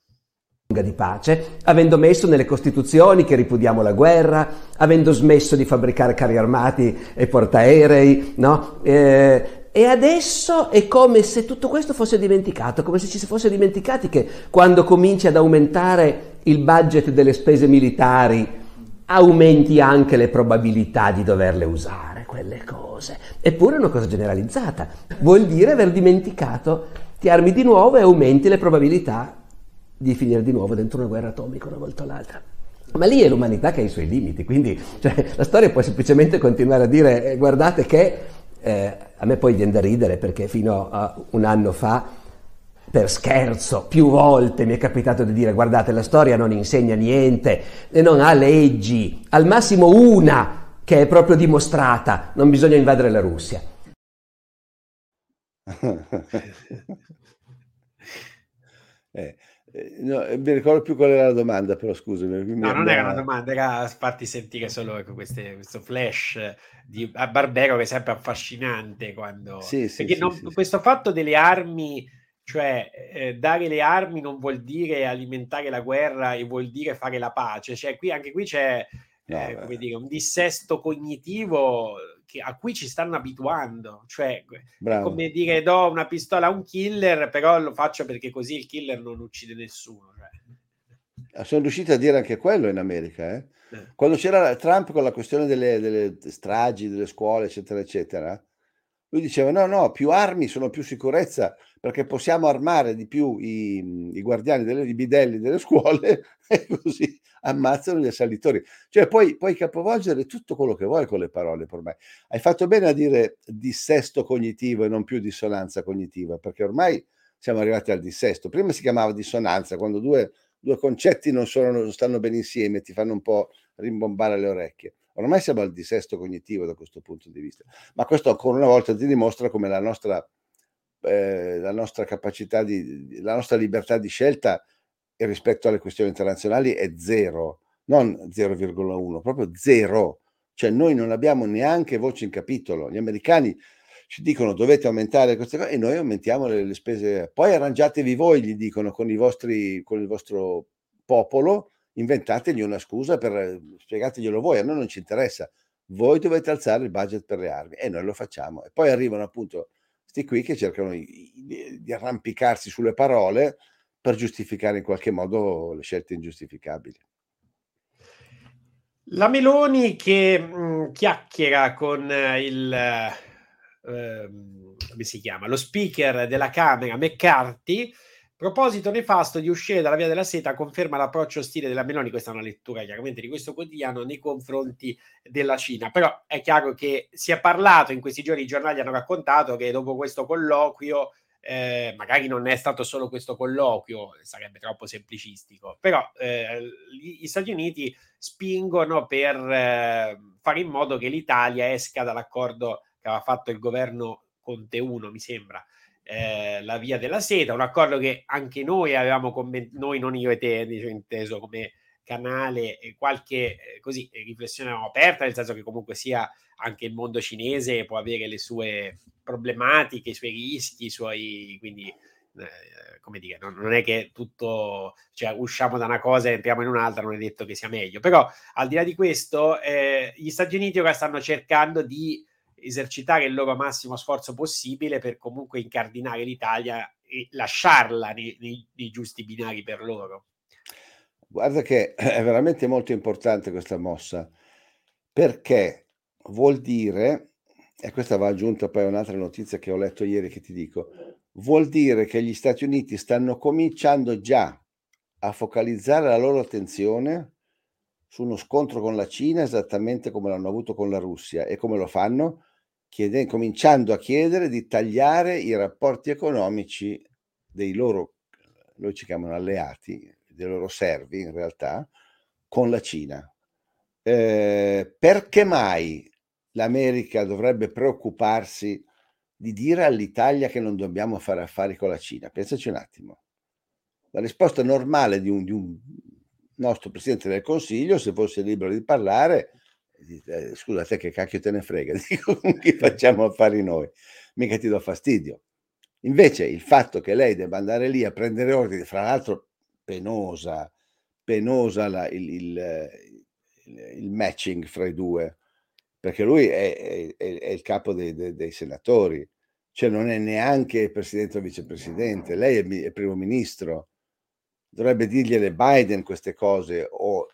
di pace, avendo messo nelle costituzioni che ripudiamo la guerra, avendo smesso di fabbricare carri armati e portaerei, no? Eh, e adesso è come se tutto questo fosse dimenticato, come se ci si fosse dimenticati che quando cominci ad aumentare il budget delle spese militari, aumenti anche le probabilità di doverle usare, quelle cose. Eppure è una cosa generalizzata. Vuol dire aver dimenticato, ti armi di nuovo e aumenti le probabilità di finire di nuovo dentro una guerra atomica una volta o l'altra. Ma lì è l'umanità che ha i suoi limiti, quindi cioè, la storia può semplicemente continuare a dire eh, guardate che eh, a me poi viene da ridere perché fino a un anno fa, per scherzo, più volte mi è capitato di dire guardate la storia non insegna niente, non ha leggi, al massimo una che è proprio dimostrata, non bisogna invadere la Russia. (laughs) eh. Eh, no, eh, mi ricordo più qual era la domanda, però scusami. No, non era una domanda, era farti sentire solo ecco, queste, questo flash di Barbero che è sempre affascinante quando... Sì, sì, Perché sì, non, questo fatto delle armi, cioè eh, dare le armi non vuol dire alimentare la guerra e vuol dire fare la pace, cioè qui, anche qui c'è eh, come dire, un dissesto cognitivo che, a cui ci stanno abituando. Cioè, Bravo. come dire, do una pistola a un killer, però lo faccio perché così il killer non uccide nessuno. Cioè. Ah, sono riusciti a dire anche quello in America. Eh? Eh. Quando c'era Trump con la questione delle, delle stragi, delle scuole, eccetera, eccetera, lui diceva no, no, più armi sono più sicurezza perché possiamo armare di più i, i guardiani delle i bidelli delle scuole (laughs) e così ammazzano gli assalitori. Cioè puoi, puoi capovolgere tutto quello che vuoi con le parole ormai. Hai fatto bene a dire dissesto cognitivo e non più dissonanza cognitiva, perché ormai siamo arrivati al dissesto. Prima si chiamava dissonanza, quando due, due concetti non, sono, non stanno bene insieme, ti fanno un po' rimbombare le orecchie. Ormai siamo al dissesto cognitivo da questo punto di vista. Ma questo ancora una volta ti dimostra come la nostra, eh, la nostra capacità di, la nostra libertà di scelta rispetto alle questioni internazionali è zero, non 0,1, proprio zero. Cioè noi non abbiamo neanche voce in capitolo. Gli americani ci dicono dovete aumentare queste cose e noi aumentiamo le, le spese. Poi arrangiatevi voi, gli dicono, con, vostri, con il vostro popolo, inventategli una scusa per spiegateglielo voi, a noi non ci interessa. Voi dovete alzare il budget per le armi e noi lo facciamo. E poi arrivano appunto questi qui che cercano di, di arrampicarsi sulle parole per giustificare in qualche modo le scelte ingiustificabili. La Meloni che mh, mm, chiacchiera con eh, il eh, come si chiama? Lo speaker della Camera McCarthy. Proposito nefasto di uscire dalla via della seta conferma l'approccio ostile della Meloni. Questa è una lettura chiaramente di questo quotidiano nei confronti della Cina. Però è chiaro che si è parlato in questi giorni, i giornali hanno raccontato che dopo questo colloquio eh, magari non è stato solo questo colloquio, sarebbe troppo semplicistico, però eh, gli Stati Uniti spingono per eh, fare in modo che l'Italia esca dall'accordo che aveva fatto il governo Conte 1, mi sembra, eh, la via della seta, un accordo che anche noi avevamo commentato, noi non io e te, inteso come canale qualche eh, così, riflessione aperta, nel senso che comunque sia anche il mondo cinese può avere le sue problematiche, i suoi rischi, i suoi quindi eh, come dire, non, non, è che tutto, cioè usciamo da una cosa e entriamo in un'altra, non è detto che sia meglio, però al di là di questo, eh, gli Stati Uniti ora stanno cercando di esercitare il loro massimo sforzo possibile per comunque incardinare l'Italia e lasciarla nei, nei, nei giusti binari per loro. Guarda che è veramente molto importante questa mossa, perché vuol dire, e questa va aggiunta poi a un'altra notizia che ho letto ieri che ti dico, vuol dire che gli Stati Uniti stanno cominciando già a focalizzare la loro attenzione su uno scontro con la Cina esattamente come l'hanno avuto con la Russia e come lo fanno? Chiede, cominciando a chiedere di tagliare i rapporti economici dei loro, noi ci chiamano alleati, dei loro servi in realtà, con la Cina. Eh, perché mai l'America dovrebbe preoccuparsi di dire all'Italia che non dobbiamo fare affari con la Cina? Pensaci un attimo. La risposta normale di un, di un nostro Presidente del Consiglio, se fosse libero di parlare, scusa te che cacchio te ne frega, (laughs) dico chi facciamo affari noi, mica ti do fastidio. Invece il fatto che lei debba andare lì a prendere ordini, fra l'altro penosa, penosa la, il, il, il, matching fra i due, perché lui è, è, è il capo dei, dei, dei, senatori, cioè non è neanche presidente o vicepresidente, lei è, è primo ministro, dovrebbe dirgliele Biden queste cose o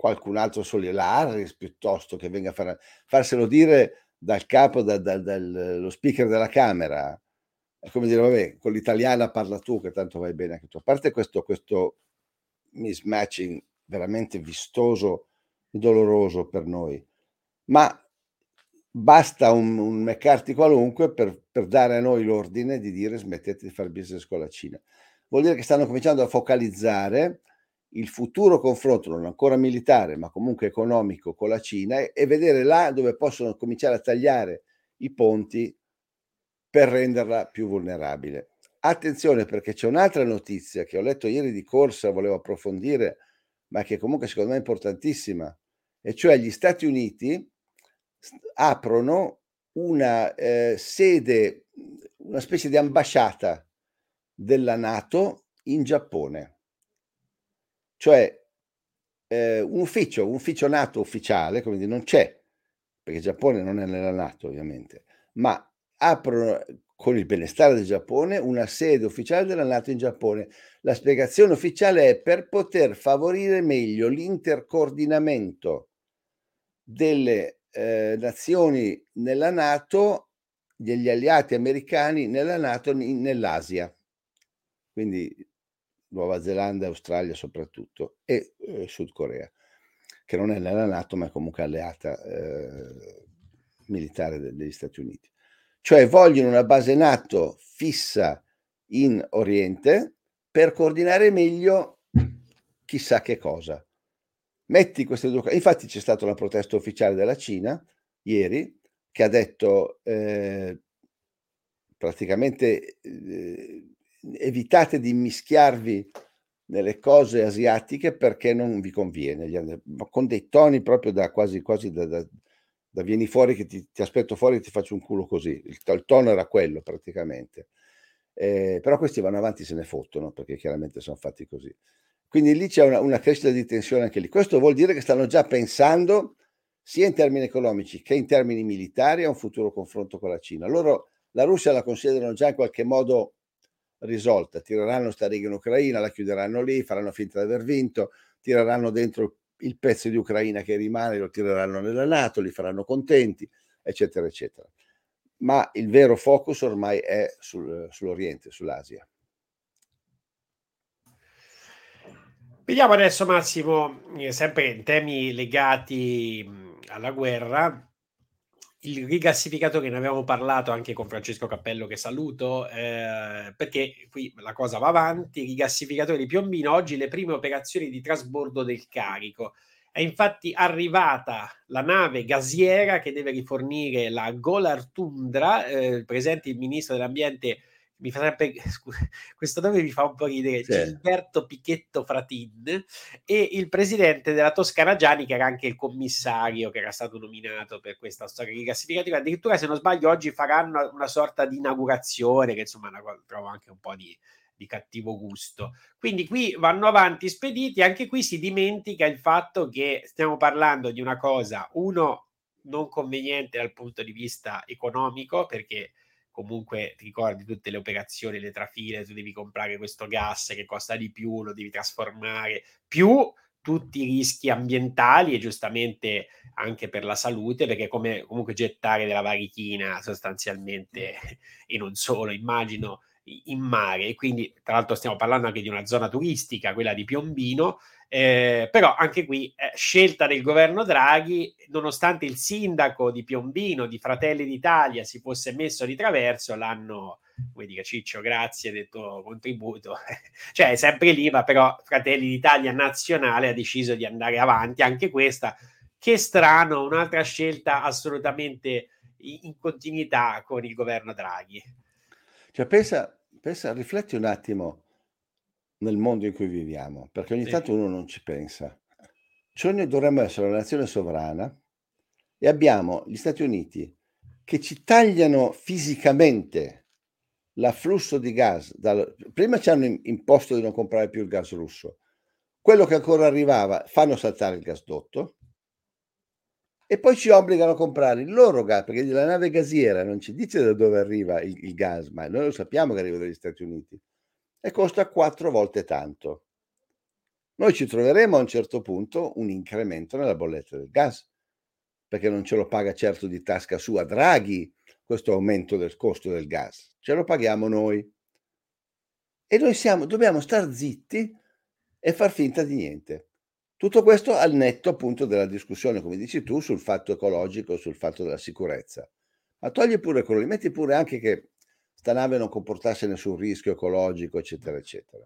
qualcun altro solo, la Harris piuttosto che venga a fare, farselo dire dal capo, da, da, dallo speaker della Camera, è come dire, vabbè, con l'italiana parla tu che tanto vai bene anche tu. A parte questo, questo mismatching veramente vistoso e doloroso per noi, ma basta un, un McCarthy qualunque per, per, dare a noi l'ordine di dire smettete di fare business con la Cina. Vuol dire che stanno cominciando a focalizzare il futuro confronto, non ancora militare, ma comunque economico con la Cina e, e vedere là dove possono cominciare a tagliare i ponti per renderla più vulnerabile. Attenzione perché c'è un'altra notizia che ho letto ieri di corsa, volevo approfondire, ma che comunque secondo me è importantissima, e cioè gli Stati Uniti aprono una eh, sede, una specie di ambasciata della Nato in Giappone. Cioè eh, un ufficio, un ufficio NATO ufficiale, dire, non c'è, perché il Giappone non è nella Nato ovviamente, ma aprono con il benestare del Giappone una sede ufficiale della Nato in Giappone. La spiegazione ufficiale è per poter favorire meglio l'intercoordinamento delle eh, nazioni nella Nato, degli alleati americani nella Nato in, nell'Asia, quindi Nuova Zelanda, Australia soprattutto, e eh, Sud Corea, che non è nella Nato ma è comunque alleata eh, militare degli Stati Uniti. Cioè vogliono una base NATO fissa in Oriente per coordinare meglio chissà che cosa. Metti queste due cose. Infatti c'è stata una protesta ufficiale della Cina ieri che ha detto eh, praticamente eh, evitate di immischiarvi nelle cose asiatiche perché non vi conviene, con dei toni proprio da quasi, quasi da, da, da vieni fuori che ti, ti, aspetto fuori e ti faccio un culo così. Il, il tono era quello praticamente. Eh, però questi vanno avanti se ne fottono perché chiaramente sono fatti così. Quindi lì c'è una, una, crescita di tensione anche lì. Questo vuol dire che stanno già pensando sia in termini economici che in termini militari a un futuro confronto con la Cina. Loro la Russia la considerano già in qualche modo risolta, tireranno sta riga in Ucraina, la chiuderanno lì, faranno finta di aver vinto, tireranno dentro il pezzo di Ucraina che rimane, lo tireranno nella Nato, li faranno contenti, eccetera, eccetera. Ma il vero focus ormai è sul, sull'Oriente, sull'Asia. Vediamo adesso Massimo, eh, sempre in temi legati alla guerra, il rigassificatore ne avevamo parlato anche con Francesco Cappello che saluto, eh, perché qui la cosa va avanti, rigassificatore di Piombino, oggi le prime operazioni di trasbordo del carico. È infatti arrivata la nave gasiera che deve rifornire la Golar Tundra, eh, presente il ministro dell'ambiente mi fa sempre (laughs) questo nome mi fa un po' ridere sì. Gilberto Pichetto Fratin e il presidente della Toscana Gianni che era anche il commissario che era stato nominato per questa storia classificativa addirittura se non sbaglio oggi faranno una sorta di inaugurazione che insomma trovo anche un po' di, di cattivo gusto quindi qui vanno avanti spediti anche qui si dimentica il fatto che stiamo parlando di una cosa uno non conveniente dal punto di vista economico perché comunque ti ricordi tutte le operazioni, le trafile, tu devi comprare questo gas che costa di più, lo devi trasformare, più tutti i rischi ambientali e giustamente anche per la salute, perché come comunque gettare della varichina sostanzialmente (laughs) e non solo, immagino in mare, quindi tra l'altro stiamo parlando anche di una zona turistica, quella di Piombino, eh, però anche qui eh, scelta del governo Draghi, nonostante il sindaco di Piombino, di Fratelli d'Italia, si fosse messo di traverso, l'hanno, come dica Ciccio, grazie del tuo contributo, (laughs) cioè è sempre lì, ma però Fratelli d'Italia nazionale ha deciso di andare avanti, anche questa, che strano, un'altra scelta assolutamente in continuità con il governo Draghi. Cioè pensa, pensa rifletti un attimo nel mondo in cui viviamo, perché ogni sì. tanto uno non ci pensa. Cioè noi dovremmo essere una nazione sovrana e abbiamo gli Stati Uniti che ci tagliano fisicamente l'afflusso di gas. Dal... Prima ci hanno imposto di non comprare più il gas russo. Quello che ancora arrivava fanno saltare il gasdotto e poi ci obbligano a comprare il loro gas, perché la nave gasiera non ci dice da dove arriva il, il gas, ma noi lo sappiamo che arriva dagli Stati Uniti e costa quattro volte tanto. Noi ci troveremo a un certo punto un incremento nella bolletta del gas, perché non ce lo paga certo di tasca sua Draghi questo aumento del costo del gas, ce lo paghiamo noi. E noi siamo, dobbiamo star zitti e far finta di niente. Tutto questo al netto appunto della discussione, come dici tu, sul fatto ecologico, sul fatto della sicurezza. Ma togli pure quello, metti pure anche che sta nave non comportasse nessun rischio ecologico, eccetera, eccetera.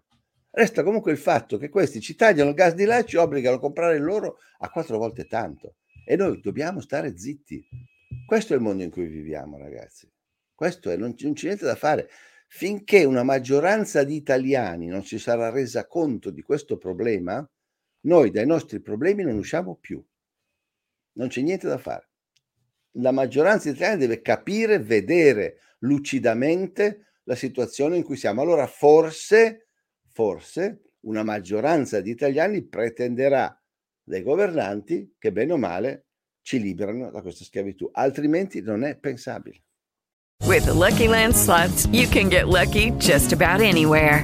Resta comunque il fatto che questi ci tagliano il gas di là e ci obbligano a comprare loro a quattro volte tanto. E noi dobbiamo stare zitti. Questo è il mondo in cui viviamo, ragazzi. Questo è, non, non c'è niente da fare. Finché una maggioranza di italiani non si sarà resa conto di questo problema, noi dai nostri problemi non usciamo più. Non c'è niente da fare. La maggioranza di italiani deve capire, vedere, lucidamente la situazione in cui siamo. Allora forse, forse una maggioranza di italiani pretenderà dai governanti che bene o male ci liberano da questa schiavitù, altrimenti non è pensabile. With the Lucky Land slots, you can get lucky just about anywhere.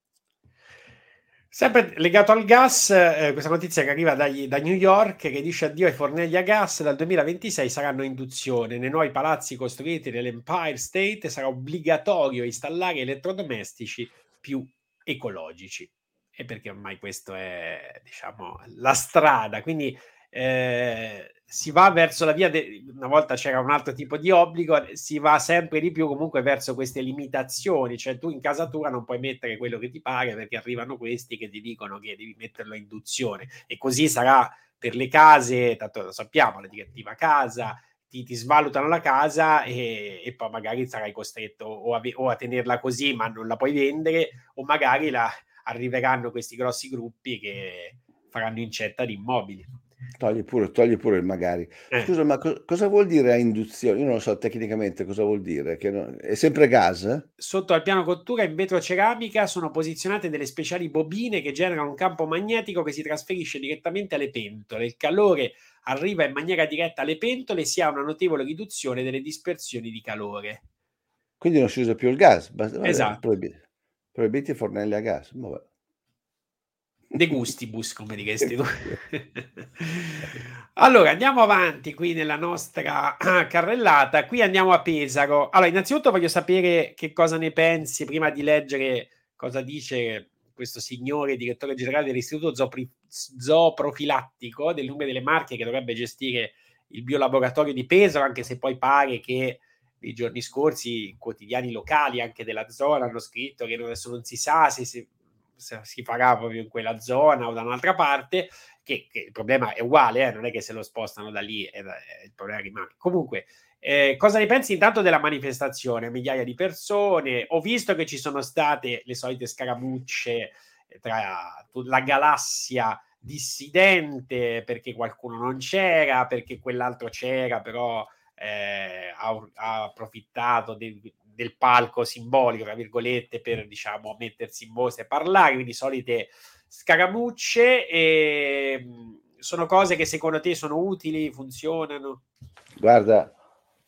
Sempre legato al gas, eh, questa notizia che arriva dagli, da New York che dice addio ai fornelli a gas dal 2026 saranno induzione. Nei nuovi palazzi costruiti nell'Empire State sarà obbligatorio installare elettrodomestici più ecologici. E perché ormai questa è diciamo la strada. Quindi eh, si va verso la via, de- una volta c'era un altro tipo di obbligo, si va sempre di più comunque verso queste limitazioni, cioè tu in casa tua non puoi mettere quello che ti pare perché arrivano questi che ti dicono che devi metterlo a induzione e così sarà per le case, tanto lo sappiamo, la direttiva casa, ti, ti svalutano la casa e, e, poi magari sarai costretto o a, o a, tenerla così ma non la puoi vendere o magari la, arriveranno questi grossi gruppi che faranno incetta di immobili. Togli pure, togli pure il magari. Eh. Scusa, ma co- cosa vuol dire a induzione? Io non lo so tecnicamente cosa vuol dire. Che non- È sempre gas? Sotto al piano cottura in vetro ceramica sono posizionate delle speciali bobine che generano un campo magnetico che si trasferisce direttamente alle pentole. Il calore arriva in maniera diretta alle pentole e si ha una notevole riduzione delle dispersioni di calore. Quindi non si usa più il gas. Basta- Esatto. proibi- proibiti i fornelli a gas. Vabbè. De gustibus, come diresti tu. (laughs) allora, andiamo avanti qui nella nostra ah, carrellata. Qui andiamo a Pesaro. Allora, innanzitutto voglio sapere che cosa ne pensi prima di leggere cosa dice questo signore direttore generale dell'Istituto Zoopri- Zooprofilattico del Lume delle Marche che dovrebbe gestire il biolaboratorio di Pesaro, anche se poi pare che nei giorni scorsi quotidiani locali anche della zona hanno scritto che adesso non si sa se si, se si farà proprio in quella zona o da un'altra parte, che, che il problema è uguale, eh, non è che se lo spostano da lì e il problema rimane. Comunque, eh, cosa ne pensi intanto della manifestazione? Migliaia di persone, ho visto che ci sono state le solite scaramucce tra la galassia dissidente perché qualcuno non c'era, perché quell'altro c'era, però eh, ha, ha, approfittato de, del palco simbolico, tra virgolette, per diciamo mettersi in mostra e parlare, quindi solite scaramucce. E, sono cose che secondo te sono utili, funzionano? Guarda,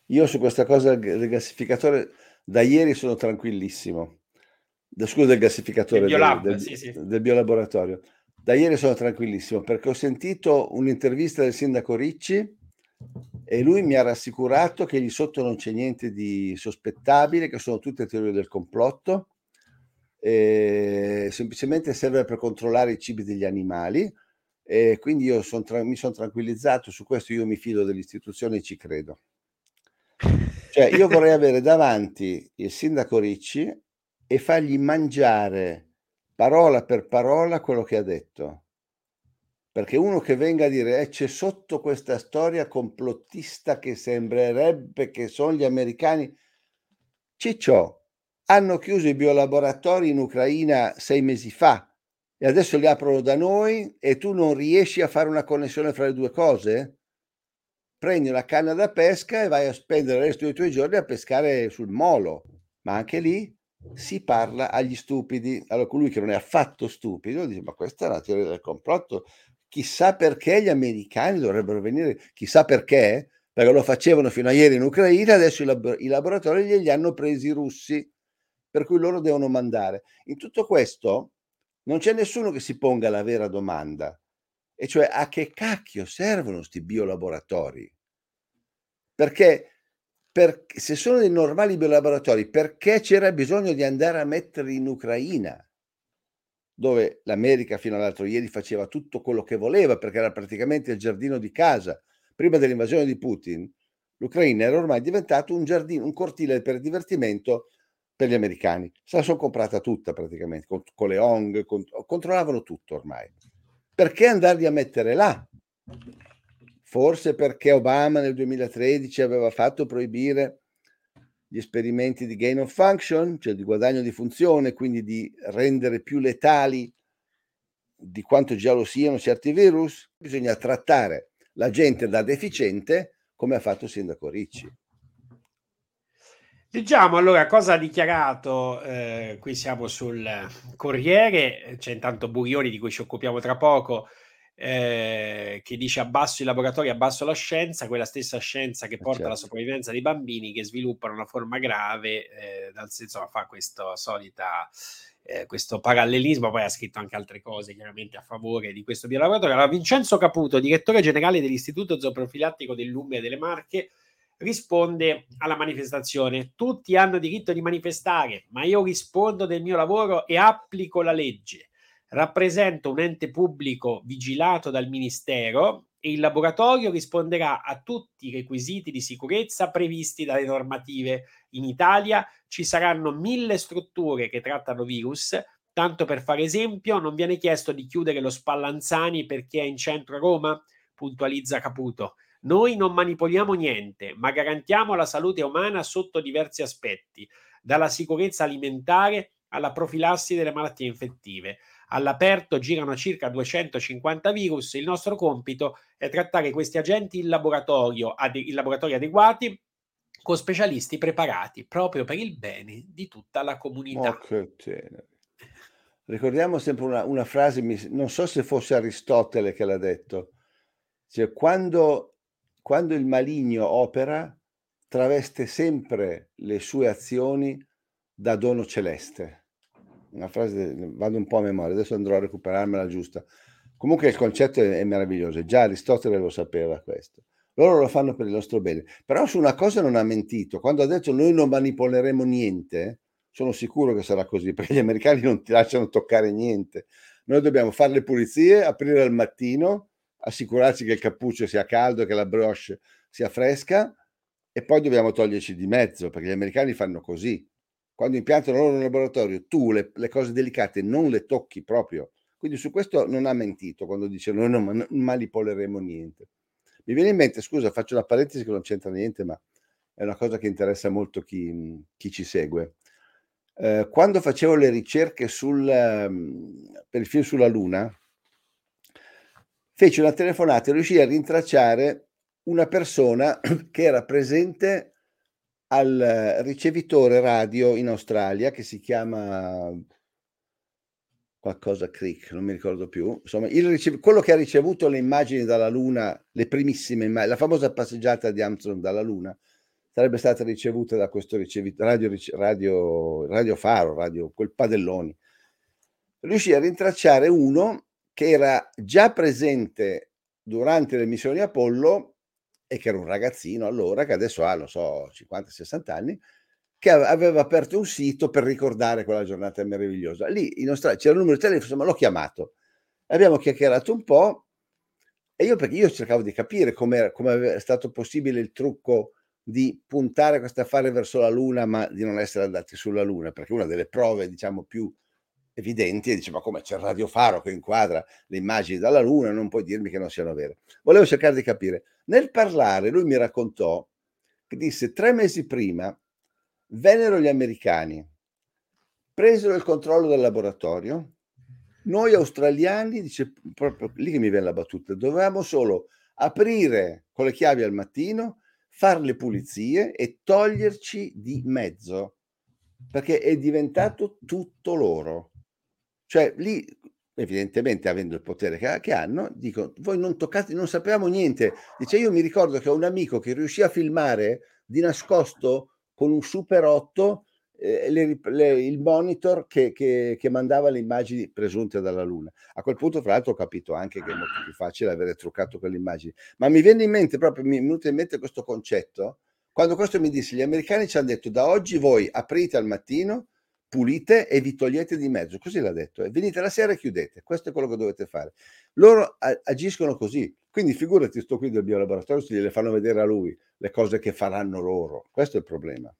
io su questa cosa del gassificatore da ieri sono tranquillissimo. Da, scusa del gassificatore del, biolab, del, sì, sì. del biolaboratorio. Da ieri sono tranquillissimo perché ho sentito un'intervista del sindaco Ricci e lui mi ha rassicurato che lì sotto non c'è niente di sospettabile, che sono tutte teorie del complotto, semplicemente serve per controllare i cibi degli animali. E quindi io son tra- mi sono tranquillizzato su questo, io mi fido dell'istituzione e ci credo. Cioè io vorrei (laughs) avere davanti il sindaco Ricci e fargli mangiare parola per parola quello che ha detto perché uno che venga a dire eh, c'è sotto questa storia complottista che sembrerebbe che sono gli americani ciccio hanno chiuso i biolaboratori in Ucraina sei mesi fa e adesso li aprono da noi e tu non riesci a fare una connessione fra le due cose? Prendi una canna da pesca e vai a spendere il resto dei tuoi giorni a pescare sul molo. Ma anche lì si parla agli stupidi. Allora colui che non è affatto stupido dice ma questa è una teoria del complotto chissà perché gli americani dovrebbero venire, chissà perché, perché lo facevano fino a ieri in Ucraina, adesso i, lab- i laboratori glieli hanno presi i russi, per cui loro devono mandare. In tutto questo non c'è nessuno che si ponga la vera domanda, e cioè a che cacchio servono questi biolaboratori? Perché, perché se sono dei normali biolaboratori, perché c'era bisogno di andare a metterli in Ucraina? Dove l'America fino all'altro ieri faceva tutto quello che voleva perché era praticamente il giardino di casa. Prima dell'invasione di Putin, l'Ucraina era ormai diventato un giardino, un cortile per divertimento per gli americani. Se la sono comprata tutta praticamente, con, con le ONG, con, controllavano tutto ormai. Perché andarli a mettere là? Forse perché Obama nel 2013 aveva fatto proibire gli esperimenti di gain of function, cioè di guadagno di funzione, quindi di rendere più letali di quanto già lo siano certi virus, bisogna trattare la gente da deficiente come ha fatto il sindaco Ricci. Leggiamo allora cosa ha dichiarato, eh, qui siamo sul Corriere, c'è intanto Burioni di cui ci occupiamo tra poco, eh, che dice abbasso i laboratori, abbasso la scienza, quella stessa scienza che porta certo. alla sopravvivenza dei bambini che sviluppano una forma grave, eh, dal senso fa questo solita eh, questo parallelismo, poi ha scritto anche altre cose chiaramente a favore di questo biolaboratorio. Allora, Vincenzo Caputo, direttore generale dell'Istituto Zooprofilattico dell'Umbria delle Marche, risponde alla manifestazione. Tutti hanno diritto di manifestare, ma io rispondo del mio lavoro e applico la legge rappresento un ente pubblico vigilato dal Ministero e il laboratorio risponderà a tutti i requisiti di sicurezza previsti dalle normative. In Italia ci saranno mille strutture che trattano virus. Tanto per fare esempio, non viene chiesto di chiudere lo Spallanzani perché è in centro a Roma, puntualizza Caputo. Noi non manipoliamo niente, ma garantiamo la salute umana sotto diversi aspetti, dalla sicurezza alimentare alla profilassi delle malattie infettive. All'aperto girano circa 250 virus. Il nostro compito è trattare questi agenti in laboratorio, in laboratori adeguati con specialisti preparati proprio per il bene di tutta la comunità. Oh. Ricordiamo sempre una, una frase, non so se fosse Aristotele che l'ha detto, cioè quando, quando il maligno opera, traveste sempre le sue azioni da dono celeste. Una frase, vado un po' a memoria, adesso andrò a recuperarmela giusta. Comunque il concetto è, è meraviglioso, già Aristotele lo sapeva questo. Loro lo fanno per il nostro bene. Però su una cosa non ha mentito. Quando ha detto noi non manipoleremo niente, sono sicuro che sarà così, (laughs) perché gli americani non ti lasciano toccare niente. Noi dobbiamo fare le pulizie, aprire al mattino, assicurarci che il cappuccio sia caldo che la brioche sia fresca e poi dobbiamo toglierci di mezzo, perché gli americani fanno così. Quando impiantano loro un laboratorio, tu le, le cose delicate non le tocchi proprio. Quindi su questo non ha mentito quando dice noi non manipoleremo niente. Mi viene in mente, scusa, faccio una parentesi che non c'entra niente, ma è una cosa che interessa molto chi, chi ci segue. Eh, quando facevo le ricerche sul, um, per il film sulla Luna, feci una telefonata e riuscì a rintracciare una persona (clears throat) che era presente al ricevitore radio in Australia che si chiama qualcosa Crick, non mi ricordo più. Insomma, ricev- quello che ha ricevuto le immagini dalla Luna, le primissime immagini, la famosa passeggiata di Armstrong dalla Luna, sarebbe stata ricevuta da questo ricevitore, radio, radio, radio Faro, radio, quel Padelloni. Riuscì a rintracciare uno che era già presente durante le missioni Apollo e che era un ragazzino allora, che adesso ha, non so, 50-60 anni, che aveva aperto un sito per ricordare quella giornata meravigliosa. Lì in Australia c'era il numero di telefono, ma l'ho chiamato. Abbiamo chiacchierato un po' e io perché io cercavo di capire come è stato possibile il trucco di puntare questo affare verso la Luna, ma di non essere andati sulla Luna, perché una delle prove, diciamo, più evidenti è dice ma come c'è il radiofaro che inquadra le immagini dalla Luna, non puoi dirmi che non siano vere. Volevo cercare di capire. Nel parlare lui mi raccontò che disse tre mesi prima vennero gli americani, presero il controllo del laboratorio, noi australiani, dice proprio lì che mi viene la battuta, dovevamo solo aprire con le chiavi al mattino, fare le pulizie e toglierci di mezzo, perché è diventato tutto loro. Cioè lì, evidentemente avendo il potere che, che hanno, dicono, voi non toccate, non sapevamo niente. Dice, io mi ricordo che ho un amico che riuscì a filmare di nascosto con un Super 8 eh, le, le, il monitor che, che, che, mandava le immagini presunte dalla Luna. A quel punto, fra l'altro, ho capito anche che è molto più facile avere truccato quelle immagini. Ma mi viene in mente proprio, mi è venuto in mente questo concetto, quando questo mi disse, gli americani ci hanno detto, da oggi voi aprite al mattino, pulite e vi togliete di mezzo, così l'ha detto, e venite la sera e chiudete, questo è quello che dovete fare. Loro agiscono così, quindi figurati, sto qui del biolaboratorio, se gliele fanno vedere a lui, le cose che faranno loro. Questo è il problema.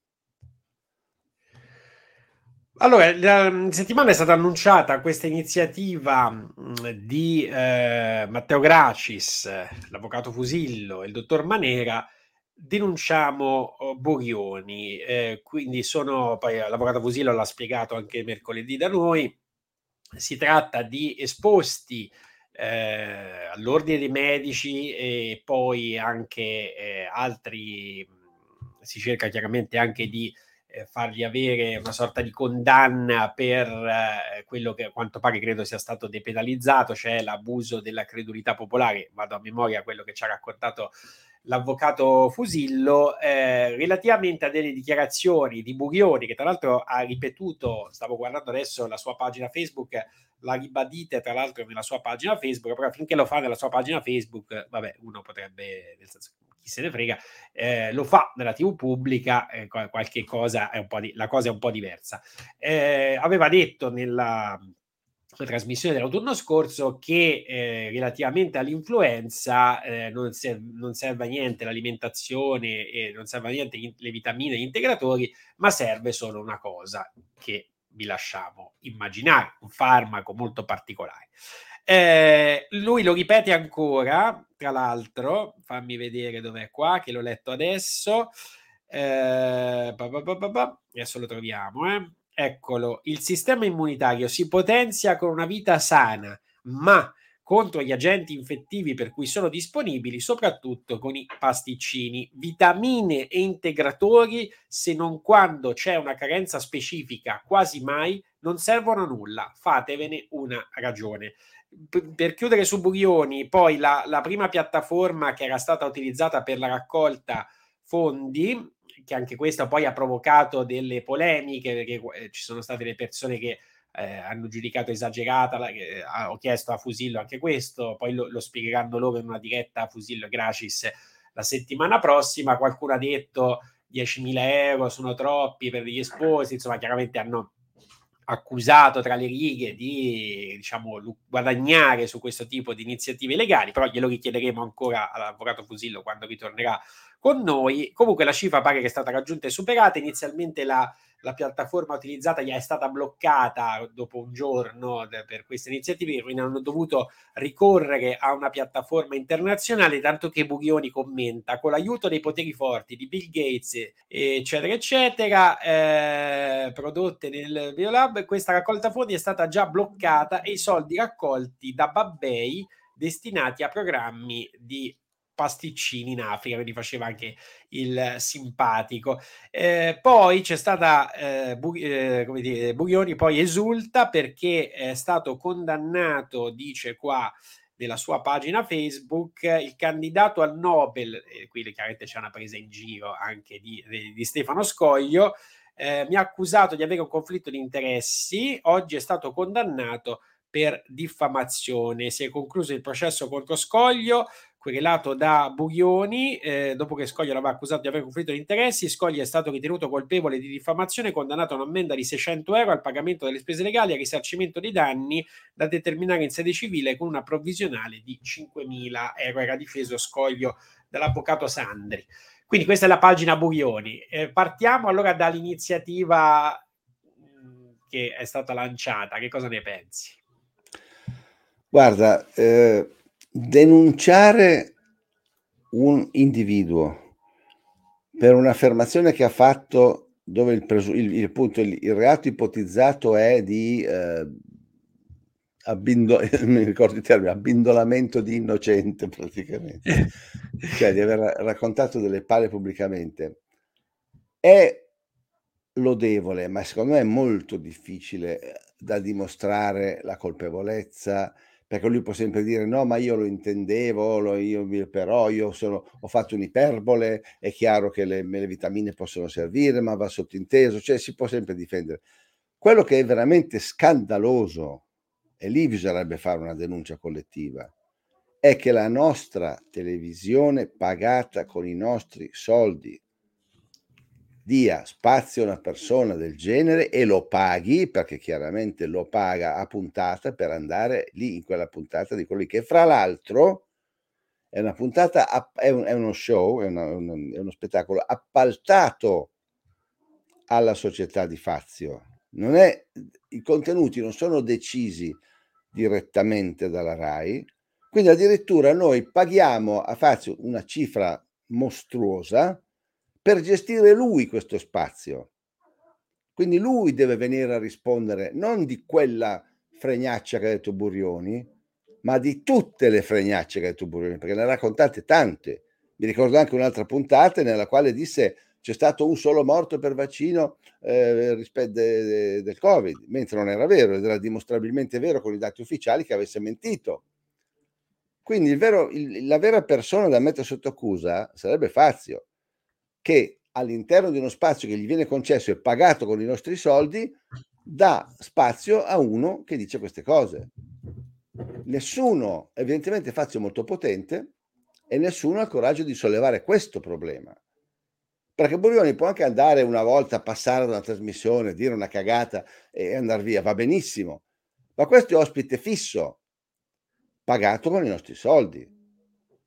Allora, la settimana è stata annunciata questa iniziativa di eh, Matteo Gracis, l'avvocato Fusillo e il dottor Manera. Denunciamo oh, Borioni, eh, quindi sono, poi l'avvocato Fusillo l'ha spiegato anche mercoledì da noi, si tratta di esposti eh, all'ordine dei medici e poi anche eh, altri, si cerca chiaramente anche di eh, fargli avere una sorta di condanna per eh, quello che a quanto pare credo sia stato depenalizzato, cioè l'abuso della credulità popolare, vado a memoria quello che ci ha raccontato l'avvocato Fusillo eh, relativamente a delle dichiarazioni di Burioni che tra l'altro ha ripetuto, stavo guardando adesso la sua pagina Facebook, la ribadite tra l'altro nella sua pagina Facebook, però finché lo fa nella sua pagina Facebook, vabbè, uno potrebbe, nel senso, chi se ne frega, eh, lo fa nella TV pubblica, eh, qualche cosa è un po' di, la cosa è un po' diversa. Eh, aveva detto nella la trasmissione dell'autunno scorso che eh, relativamente all'influenza eh, non, serve, non, serve a niente l'alimentazione e non serve a niente le vitamine e gli integratori, ma serve solo una cosa che vi lasciamo immaginare, un farmaco molto particolare. Eh, lui lo ripete ancora, tra l'altro, fammi vedere dov'è qua, che l'ho letto adesso. Eh, bah bah bah adesso lo troviamo, eh eccolo, il sistema immunitario si potenzia con una vita sana, ma contro gli agenti infettivi per cui sono disponibili, soprattutto con i pasticcini, vitamine e integratori, se non quando c'è una carenza specifica, quasi mai, non servono a nulla. Fatevene una ragione. Per chiudere su Burioni, poi la, la prima piattaforma che era stata utilizzata per la raccolta fondi, che anche questa poi ha provocato delle polemiche, perché eh, ci sono state le persone che eh, hanno giudicato esagerata, eh, ho chiesto a Fusillo anche questo, poi lo, lo spiegheranno loro in una diretta a Fusillo Gracis la settimana prossima, qualcuno ha detto 10.000 euro sono troppi per gli sposi, insomma chiaramente hanno accusato tra le righe di diciamo, guadagnare su questo tipo di iniziative legali, però glielo richiederemo ancora all'avvocato Fusillo quando ritornerà con noi. Comunque la cifra pare che è stata raggiunta e superata, inizialmente la la piattaforma utilizzata gli è stata bloccata dopo un giorno per queste iniziative, quindi hanno dovuto ricorrere a una piattaforma internazionale, tanto che Bughioni commenta, con l'aiuto dei poteri forti di Bill Gates, eccetera, eccetera, eh, prodotte nel Biolab, questa raccolta fondi è stata già bloccata e i soldi raccolti da Babbei destinati a programmi di pasticcini in Africa, quindi faceva anche il simpatico. Eh, poi c'è stata, eh, Bu- eh, come dire, Buglioni poi esulta perché è stato condannato, dice qua, nella sua pagina Facebook, il candidato al Nobel, e qui chiaramente c'è una presa in giro anche di, di Stefano Scoglio, eh, mi ha accusato di avere un conflitto di interessi, oggi è stato condannato per diffamazione. Si è concluso il processo contro Scoglio, querelato da Buglioni, eh, dopo che Scoglio l'aveva accusato di avere conflitto di interessi, Scoglio è stato ritenuto colpevole di diffamazione condannato a un'ammenda di 600 euro al pagamento delle spese legali e al risarcimento dei danni da determinare in sede civile con una provvisionale di 5.000 euro. Era difeso Scoglio dall'avvocato Sandri. Quindi questa è la pagina Buglioni. Eh, partiamo allora dall'iniziativa mm, che è stata lanciata. Che cosa ne pensi? Guarda, eh denunciare un individuo per un'affermazione che ha fatto dove il, presu- il, il, punto, il, il reato ipotizzato è di eh, abbindo- (laughs) mi ricordo il termine, abbindolamento di innocente praticamente, (laughs) cioè di aver raccontato delle pale pubblicamente, è lodevole, ma secondo me è molto difficile eh, da dimostrare la colpevolezza, perché lui può sempre dire no, ma io lo intendevo, lo, io, però io sono, ho fatto un'iperbole, è chiaro che le, le vitamine possono servire, ma va sottinteso, cioè si può sempre difendere. Quello che è veramente scandaloso, e lì bisognerebbe fare una denuncia collettiva, è che la nostra televisione pagata con i nostri soldi dia spazio a una persona del genere e lo paghi, perché chiaramente lo paga a puntata per andare lì in quella puntata di quelli che fra l'altro è una puntata, è, un, è uno show, è, una, un, è uno spettacolo appaltato alla società di Fazio. Non è, I contenuti non sono decisi direttamente dalla RAI, quindi addirittura noi paghiamo a Fazio una cifra mostruosa per gestire lui questo spazio. Quindi lui deve venire a rispondere non di quella fregnaccia che ha detto Burioni, ma di tutte le fregnacce che ha detto Burioni, perché ne ha raccontate tante. Mi ricordo anche un'altra puntata nella quale disse c'è stato un solo morto per vaccino eh, rispetto de, de, del Covid, mentre non era vero ed era dimostrabilmente vero con i dati ufficiali che avesse mentito. Quindi il vero, il, la vera persona da mettere sotto accusa sarebbe Fazio che all'interno di uno spazio che gli viene concesso e pagato con i nostri soldi, dà spazio a uno che dice queste cose. Nessuno, evidentemente Fazio è molto potente e nessuno ha il coraggio di sollevare questo problema. Perché Burioni può anche andare una volta passare da una trasmissione, dire una cagata e andare via, va benissimo. Ma questo è ospite fisso, pagato con i nostri soldi.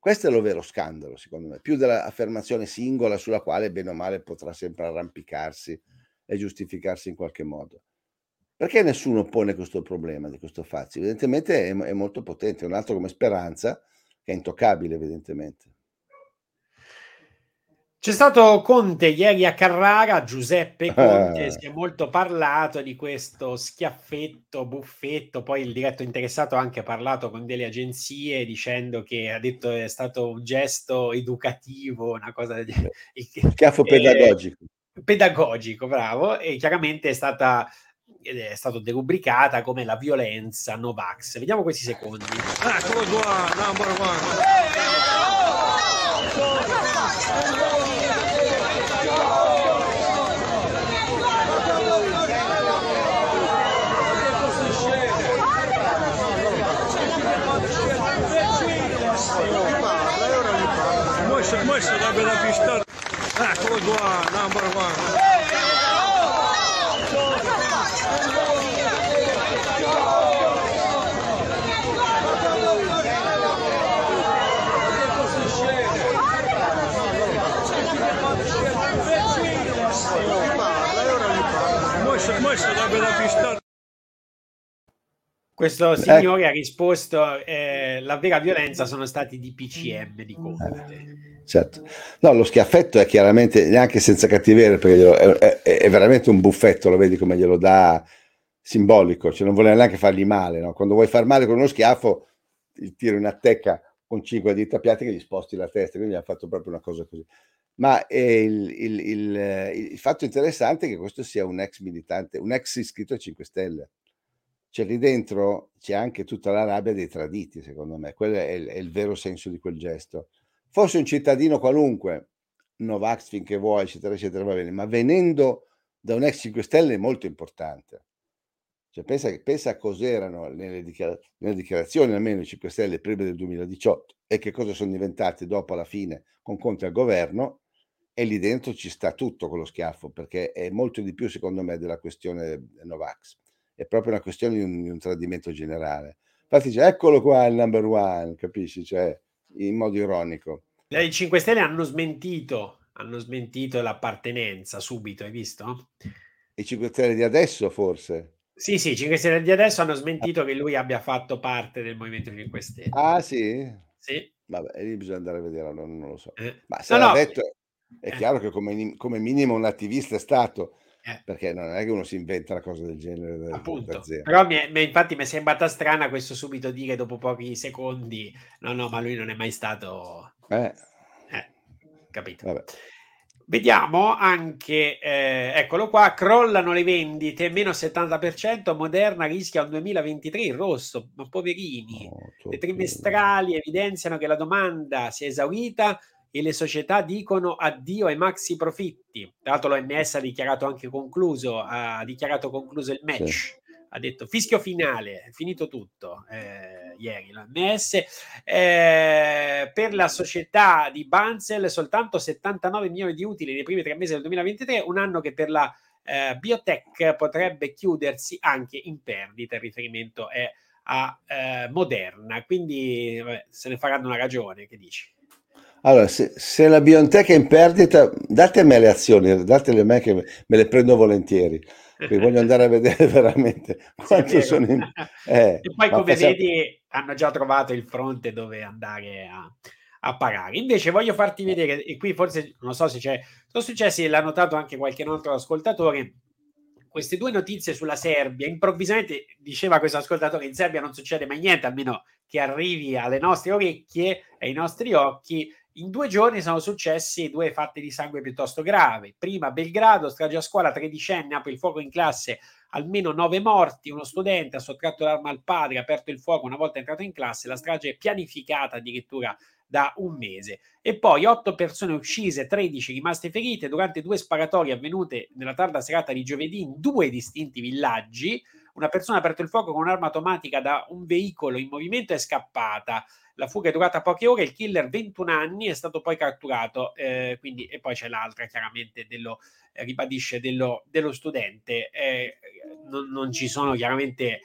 Questo è lo vero scandalo, secondo me, più dell'affermazione singola sulla quale bene o male potrà sempre arrampicarsi e giustificarsi in qualche modo. Perché nessuno pone questo problema di questo Fazio? Evidentemente è, è molto potente, un altro come Speranza, che è intoccabile, evidentemente. C'è stato Conte ieri a Carrara, Giuseppe Conte, eh. si è molto parlato di questo schiaffetto, buffetto, poi il diretto interessato ha anche parlato con delle agenzie dicendo che ha detto è stato un gesto educativo, una cosa di... Schiaffo eh, pedagogico. Pedagogico, bravo, e chiaramente è stata è stato derubricata come la violenza Novax. Vediamo questi secondi. Eccolo qua, number one. Questo sarebbe da pistare. Eccolo qua, number one. Questo sarebbe da pistare. Questo signore eh. ha risposto: eh, la vera violenza sono stati i DPCM di Conte. Eh, certo, no, lo schiaffetto è chiaramente neanche senza cattiveria, perché glielo, è, è, è, veramente un buffetto, lo vedi come glielo dà simbolico, cioè non vuole neanche fargli male. No? Quando vuoi far male con uno schiaffo, il tiro in attecca con cinque dita piatte che gli sposti la testa, quindi ha fatto proprio una cosa così. Ma eh, il, il, il, il, fatto interessante è che questo sia un ex militante, un ex iscritto a 5 Stelle cioè lì dentro c'è anche tutta la rabbia dei traditi, secondo me, quello è il, è il vero senso di quel gesto. Fosse un cittadino qualunque, Novax finché vuoi, eccetera, eccetera, va bene, ma venendo da un ex 5 Stelle è molto importante. Cioè, pensa, pensa a cos'erano nelle, dichiara- nelle dichiarazioni, almeno i 5 Stelle prima del 2018, e che cosa sono diventati dopo alla fine con Conte al governo, e lì dentro ci sta tutto con lo schiaffo, perché è molto di più, secondo me, della questione Novax è proprio una questione di un, di un tradimento generale. Infatti dice, eccolo qua il number one, capisci? Cioè, in modo ironico. I 5 Stelle hanno smentito, hanno smentito l'appartenenza subito, hai visto? I 5 Stelle di adesso forse? Sì, sì, i 5 Stelle di adesso hanno smentito che lui abbia fatto parte del Movimento 5 Stelle. Ah sì? Sì. Vabbè, lì bisogna andare a vedere, non, non lo so. Eh. Ma se no, l'ha no. detto, è eh. chiaro che come, come minimo un attivista è stato eh. Perché non è che uno si inventa una cosa del genere. Da, Appunto. Da Però mi è, infatti mi è sembrata strana questo subito dire dopo pochi secondi, no, no, ma lui non è mai stato... Eh. eh capito. Vabbè. Vediamo anche, eh, eccolo qua, crollano le vendite, meno 70%, Moderna rischia un 2023 in rosso, ma poverini. Oh, le trimestrali evidenziano che la domanda si è esaurita, e le società dicono addio ai maxi profitti. Tra l'altro l'OMS ha dichiarato anche concluso, ha dichiarato concluso il match. Sì. Ha detto fischio finale, è finito tutto eh, ieri l'OMS. Eh, per la società di Banzel soltanto 79 milioni di utili nei primi tre mesi del 2023, un anno che per la eh, biotech potrebbe chiudersi anche in perdita. Il riferimento è a eh, Moderna, quindi vabbè, se ne faranno una ragione, che dici? Allora, se, se, la BioNTech è in perdita, date a me le azioni, datele a me che me le prendo volentieri, perché voglio (laughs) andare a vedere (laughs) veramente quanto sono in... (laughs) Eh, e poi, come facciamo... vedi, hanno già trovato il fronte dove andare a, a pagare. Invece voglio farti vedere, e qui forse non so se c'è, sono successi, l'ha notato anche qualche altro ascoltatore, queste due notizie sulla Serbia, improvvisamente diceva questo ascoltatore, in Serbia non succede mai niente, almeno che arrivi alle nostre orecchie, ai nostri occhi, in due giorni sono successi due fatti di sangue piuttosto gravi. Prima Belgrado, strage a scuola, tredicenne, apre il fuoco in classe, almeno nove morti, uno studente ha sottratto l'arma al padre, ha aperto il fuoco una volta entrato in classe, la strage è pianificata addirittura da un mese. E poi otto persone uccise, 13 rimaste ferite durante due sparatorie avvenute nella tarda serata di giovedì in due distinti villaggi. Una persona ha aperto il fuoco con un'arma automatica da un veicolo in movimento e è scappata. La fuga è durata poche ore, il killer 21 anni è stato poi catturato, eh, quindi, e poi c'è l'altra chiaramente dello, eh, ribadisce dello, dello studente. Eh, non, non, ci sono chiaramente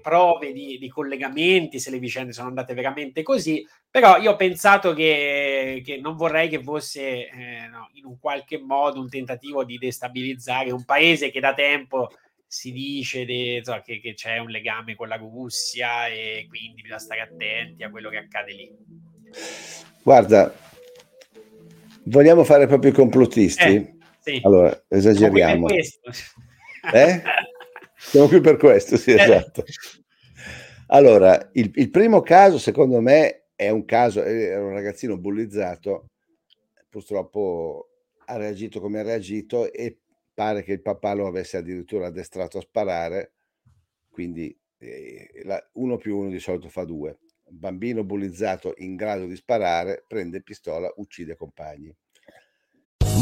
prove di, di, collegamenti, se le vicende sono andate veramente così, però io ho pensato che, che non vorrei che fosse eh, no, in un qualche modo un tentativo di destabilizzare un paese che da tempo si dice de, so, che, che, c'è un legame con la Russia e quindi bisogna stare attenti a quello che accade lì. Guarda, Vogliamo fare proprio i complottisti? Eh, sì. Allora, esageriamo. Eh? Siamo qui per questo, sì, (laughs) Eh. esatto. Allora, il, il primo caso, secondo me, è un caso, era un ragazzino bullizzato, purtroppo ha reagito come ha reagito e pare che il papà lo avesse addirittura addestrato a sparare, quindi eh, la- uno più uno di solito fa due. Bambino bullizzato in grado di sparare prende pistola, uccide compagni.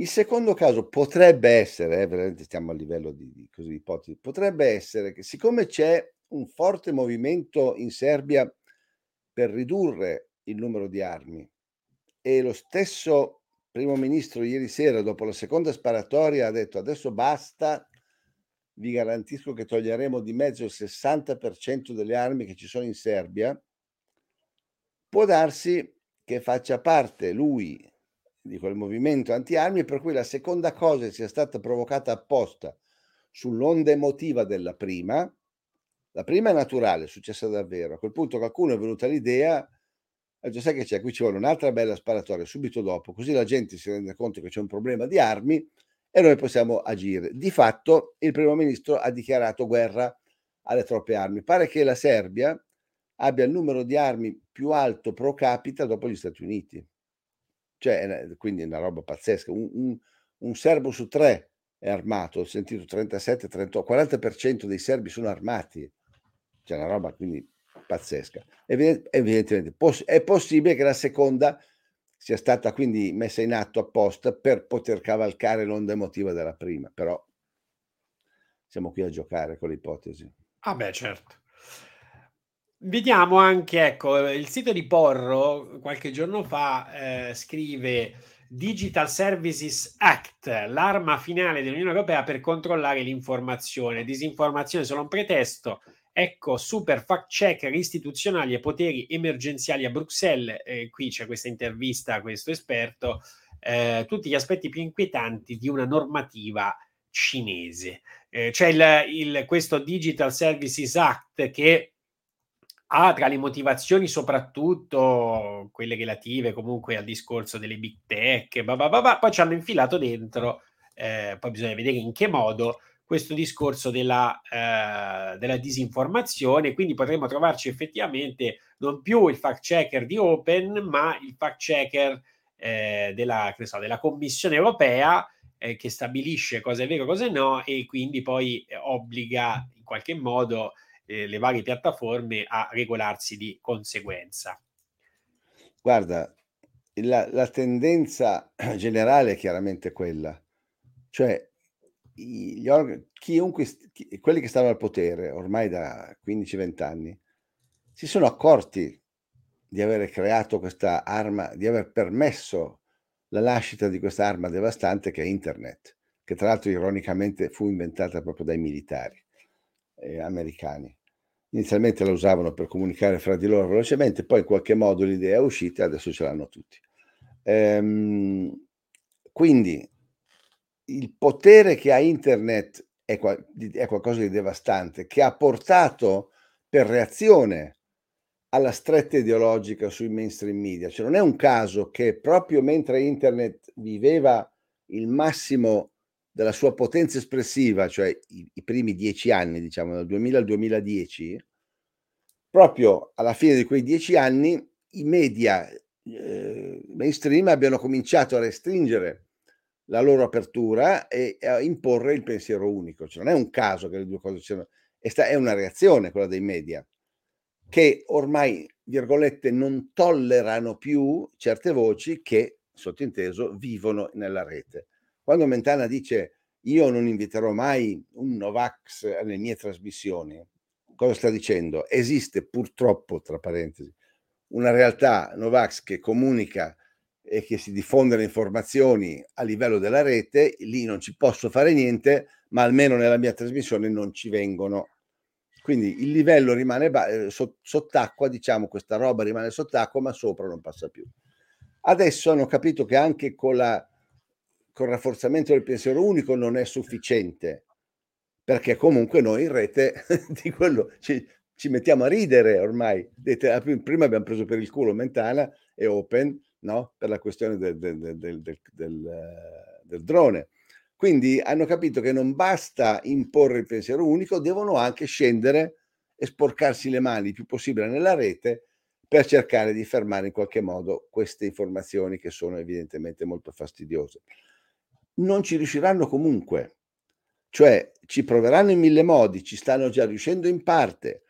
Il secondo caso potrebbe essere, eh, veramente stiamo a livello di, di così, ipotesi, potrebbe essere che siccome c'è un forte movimento in Serbia per ridurre il numero di armi e lo stesso primo ministro ieri sera dopo la seconda sparatoria ha detto adesso basta, vi garantisco che toglieremo di mezzo il 60% delle armi che ci sono in Serbia, può darsi che faccia parte lui di quel movimento anti-armi per cui la seconda cosa sia stata provocata apposta sull'onda emotiva della prima. La prima è naturale, è successa davvero. A quel punto qualcuno è venuta l'idea, ha detto sai che c'è, qui ci vuole un'altra bella sparatoria subito dopo, così la gente si rende conto che c'è un problema di armi e noi possiamo agire. Di fatto il primo ministro ha dichiarato guerra alle troppe armi. Pare che la Serbia abbia il numero di armi più alto pro capita dopo gli Stati Uniti. Cioè, quindi è una roba pazzesca. Un, un- un serbo su tre è armato, ho sentito 37, 38, 40% dei serbi sono armati. C'è una roba quindi pazzesca. Eviden- Evidentemente poss- è possibile che la seconda sia stata quindi messa in atto apposta per poter cavalcare l'onda emotiva della prima, però siamo qui a giocare con le ipotesi. Ah beh, certo. Vediamo anche, ecco, il sito di Porro qualche giorno fa eh, scrive Digital Services Act, l'arma finale dell'Unione Europea per controllare l'informazione. Disinformazione solo un pretesto. Ecco, super fact checker istituzionali e poteri emergenziali a Bruxelles. Eh, qui c'è questa intervista a questo esperto. eh, tutti gli aspetti più inquietanti di una normativa cinese. Eh, c'è il, il- questo Digital Services Act che ha tra le motivazioni soprattutto quelle relative comunque al discorso delle big tech, bah bah bah poi ci hanno infilato dentro, eh, poi bisogna vedere in che modo, questo discorso della, eh, della disinformazione, quindi potremmo trovarci effettivamente non più il fact checker di Open, ma il fact checker eh, della, so, della Commissione europea eh, che stabilisce cosa è vero, cosa è no, e quindi poi eh, obbliga in qualche modo eh, le varie piattaforme a regolarsi di conseguenza. Guarda, la, la tendenza (clears throat) generale è chiaramente quella, cioè org- chiunque, chi- quelli che stanno al potere ormai da 15-20 anni si sono accorti di aver creato questa arma, di aver permesso la nascita di questa arma devastante che è internet, che tra l'altro ironicamente fu inventata proprio dai militari eh, americani. Inizialmente la usavano per comunicare fra di loro velocemente, poi in qualche modo l'idea è uscita e adesso ce l'hanno tutti. Ehm, quindi il potere che ha internet è, di- è qualcosa di devastante, che ha portato per reazione alla stretta ideologica sui mainstream media. Cioè non è un caso che proprio mentre internet viveva il massimo della sua potenza espressiva, cioè i, i primi dieci anni, diciamo dal 2000 al 2010, proprio alla fine di quei dieci anni i media eh, mainstream abbiano cominciato a restringere la loro apertura e a imporre il pensiero unico. Cioè, non è un caso che le due cose siano, è, una reazione quella dei media che ormai, virgolette, non tollerano più certe voci che, sottinteso, vivono nella rete. Quando Mentana dice io non inviterò mai un Novax alle mie trasmissioni, cosa sta dicendo? Esiste purtroppo, tra parentesi, una realtà Novax che comunica e che si diffondono informazioni a livello della rete, lì non ci posso fare niente, ma almeno nella mia trasmissione non ci vengono. Quindi il livello rimane ba- eh, sott- sott'acqua, diciamo, questa roba rimane sott'acqua, ma sopra non passa più. Adesso hanno capito che anche con, la, con il rafforzamento del pensiero unico non è sufficiente, perché comunque noi in rete (laughs) di quello ci, ci mettiamo a ridere ormai. Prima abbiamo preso per il culo Mentana e Open, no? per la questione del, del, del, del, drone. Quindi hanno capito che non basta imporre il pensiero unico, devono anche scendere e sporcarsi le mani il più possibile nella rete per cercare di fermare in qualche modo queste informazioni che sono evidentemente molto fastidiose. Non ci riusciranno comunque, cioè ci proveranno in mille modi, ci stanno già riuscendo in parte,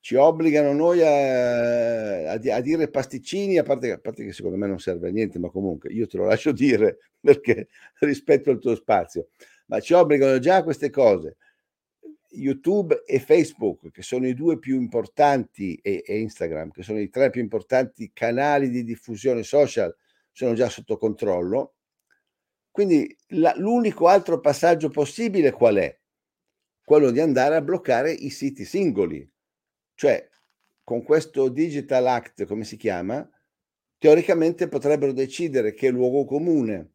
ci obbligano noi a, a, a dire pasticcini, a parte, a parte, che secondo me non serve a niente, ma comunque io te lo lascio dire (laughs) perché rispetto al tuo spazio, ma ci obbligano già a queste cose. YouTube e Facebook, che sono i due più importanti, e, e Instagram, che sono i tre più importanti canali di diffusione social, sono già sotto controllo. Quindi la, l'unico altro passaggio possibile qual è? Quello di andare a bloccare i siti singoli cioè, con questo Digital Act, come si chiama, teoricamente potrebbero decidere che luogo comune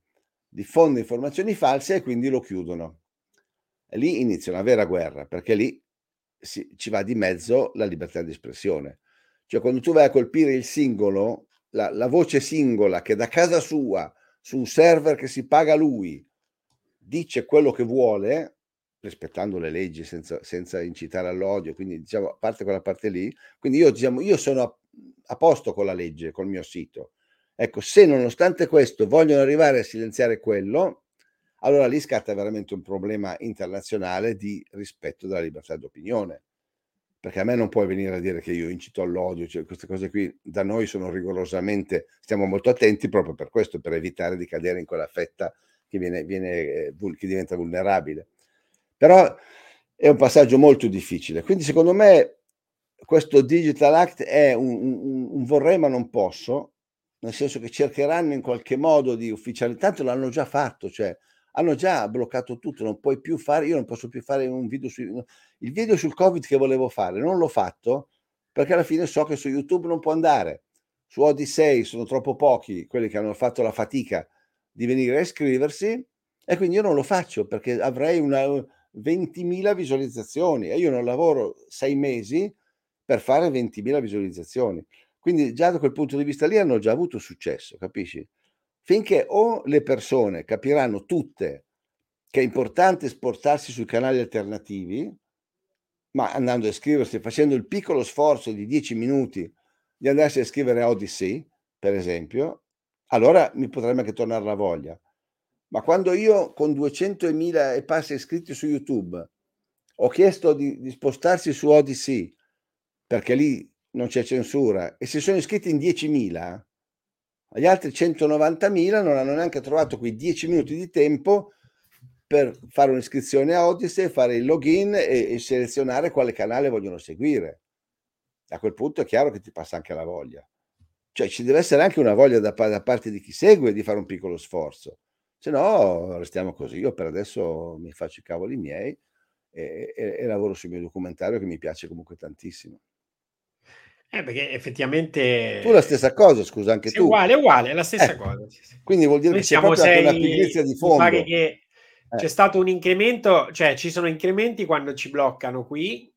diffonde informazioni false e quindi lo chiudono. E lì inizia una vera guerra, perché lì si, ci va di mezzo la libertà di espressione. Cioè, quando tu vai a colpire il singolo, la, la voce singola che da casa sua, su un server che si paga lui, dice quello che vuole, rispettando le leggi senza, senza, incitare all'odio, quindi diciamo a parte quella parte lì, quindi io, diciamo, io sono a, a posto con la legge, col mio sito. Ecco, se nonostante questo vogliono arrivare a silenziare quello, allora lì scatta veramente un problema internazionale di rispetto della libertà d'opinione. Perché a me non puoi venire a dire che io incito all'odio, cioè queste cose qui da noi sono rigorosamente, stiamo molto attenti proprio per questo, per evitare di cadere in quella fetta che, viene, viene, eh, che diventa vulnerabile. Però è un passaggio molto difficile. Quindi secondo me questo Digital Act è un, un, un vorrei ma non posso, nel senso che cercheranno in qualche modo di ufficializzare, tanto l'hanno già fatto, cioè hanno già bloccato tutto, non puoi più fare, io non posso più fare un video su, il video sul Covid che volevo fare, non l'ho fatto perché alla fine so che su YouTube non può andare. Su Odyssey sono troppo pochi quelli che hanno fatto la fatica di venire a iscriversi e quindi io non lo faccio perché avrei una, 20.000 visualizzazioni e io non lavoro sei mesi per fare 20.000 visualizzazioni. Quindi già da quel punto di vista lì hanno già avuto successo, capisci? Finché o le persone capiranno tutte che è importante sportarsi sui canali alternativi, ma andando a iscriversi, facendo il piccolo sforzo di 10 minuti di andarsi a iscrivere a Odyssey, per esempio, allora mi potrebbe anche tornare la voglia. Ma quando io con 200.000 e passa iscritti su YouTube ho chiesto di, di spostarsi su Odyssey, perché lì non c'è censura, e si sono iscritti in 10.000, gli altri 190.000 non hanno neanche trovato quei 10 minuti di tempo per fare un'iscrizione a Odyssey, fare il login e, e, selezionare quale canale vogliono seguire. A quel punto è chiaro che ti passa anche la voglia. Cioè ci deve essere anche una voglia da, da parte di chi segue di fare un piccolo sforzo. Se no, restiamo così. Io per adesso mi faccio i cavoli miei e, e, e lavoro sul mio documentario che mi piace comunque tantissimo. Eh, perché effettivamente... Tu la stessa cosa, scusa, anche tu. Uguale, uguale, è la stessa eh, cosa. Quindi vuol dire Noi che c'è proprio sei... una pigrizia di fondo. Pare che eh. c'è stato un incremento, cioè ci sono incrementi quando ci bloccano qui,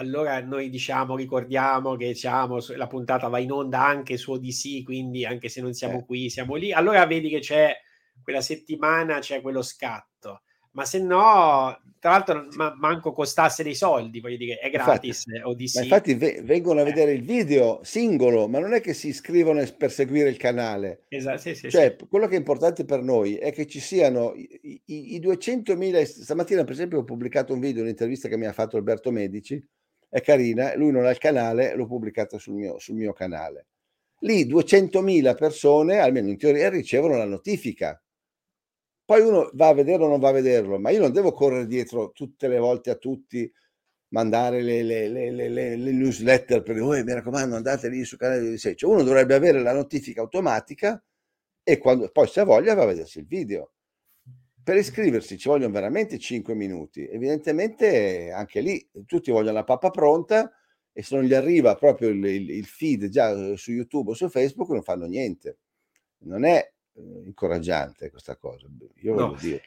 allora noi diciamo, ricordiamo che diciamo, la puntata va in onda anche su ODC, quindi anche se non siamo eh. qui, siamo lì. Allora vedi che c'è quella settimana c'è quello scatto. Ma se no, tra l'altro, ma, manco costasse dei soldi, voglio dire, è gratis. Infatti, ma infatti v- vengono a eh. vedere il video singolo, ma non è che si iscrivono per seguire il canale. Esatto, sì, sì, cioè, sì. quello che è importante per noi è che ci siano i, i, i 200.000. Stamattina, per esempio, ho pubblicato un video, un'intervista che mi ha fatto Alberto Medici, è carina, lui non ha il canale, l'ho pubblicata sul mio, sul mio canale. Lì 200.000 persone, almeno in teoria, ricevono la notifica poi uno va a vederlo o non va a vederlo, ma io non devo correre dietro tutte le volte a tutti, mandare le, le, le, le newsletter per oh, mi raccomando, andate lì sul canale di 16. Cioè, uno dovrebbe avere la notifica automatica e quando, poi se ha voglia va a vedersi il video. Per iscriversi ci vogliono veramente 5 minuti. Evidentemente anche lì tutti vogliono la pappa pronta e se non gli arriva proprio il, il, il feed già su YouTube o su Facebook non fanno niente. Non è incoraggiante questa cosa, io voglio No. dire.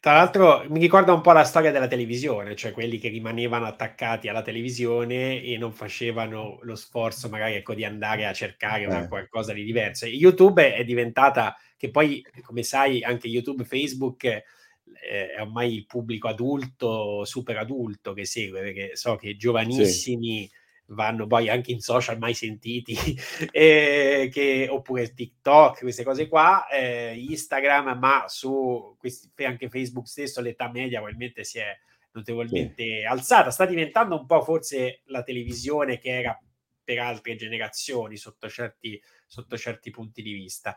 Tra l'altro mi ricorda un po' la storia della televisione, cioè quelli che rimanevano attaccati alla televisione e non facevano lo sforzo magari ecco, di andare a cercare Eh. qualcosa di diverso. YouTube è diventata, che poi come sai anche YouTube, Facebook eh, è ormai il pubblico adulto, super adulto che segue, perché so che giovanissimi vanno poi anche in social mai sentiti, (laughs) eh, che, oppure TikTok, queste cose qua, eh, Instagram, ma su questi, anche Facebook stesso l'età media probabilmente si è notevolmente alzata. Sta diventando un po' forse la televisione che era per altre generazioni sotto certi, sotto certi punti di vista.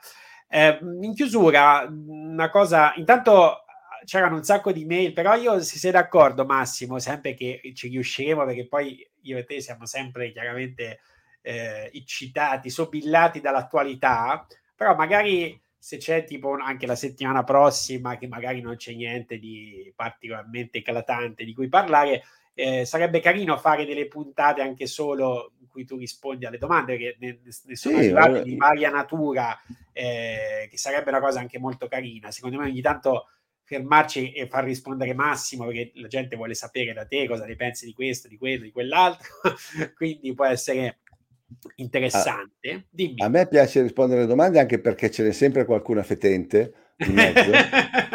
Eh, in chiusura, una cosa, intanto c'erano un sacco di mail, però io se sei d'accordo Massimo, sempre che ci riusciremo, perché poi io e te siamo sempre chiaramente eh, eccitati, sobillati dall'attualità, però magari se c'è tipo anche la settimana prossima che magari non c'è niente di particolarmente eclatante di cui parlare, eh, sarebbe carino fare delle puntate anche solo in cui tu rispondi alle domande che ne, ne sono Sì, arrivate allora- di varia natura, eh, che sarebbe una cosa anche molto carina. Secondo me ogni tanto fermarci e far rispondere Massimo perché la gente vuole sapere da te cosa ne pensi di questo, di quello, di quell'altro, (laughs) quindi può essere interessante. Dimmi. A me piace rispondere alle domande anche perché ce n'è sempre qualcuna fetente. (laughs)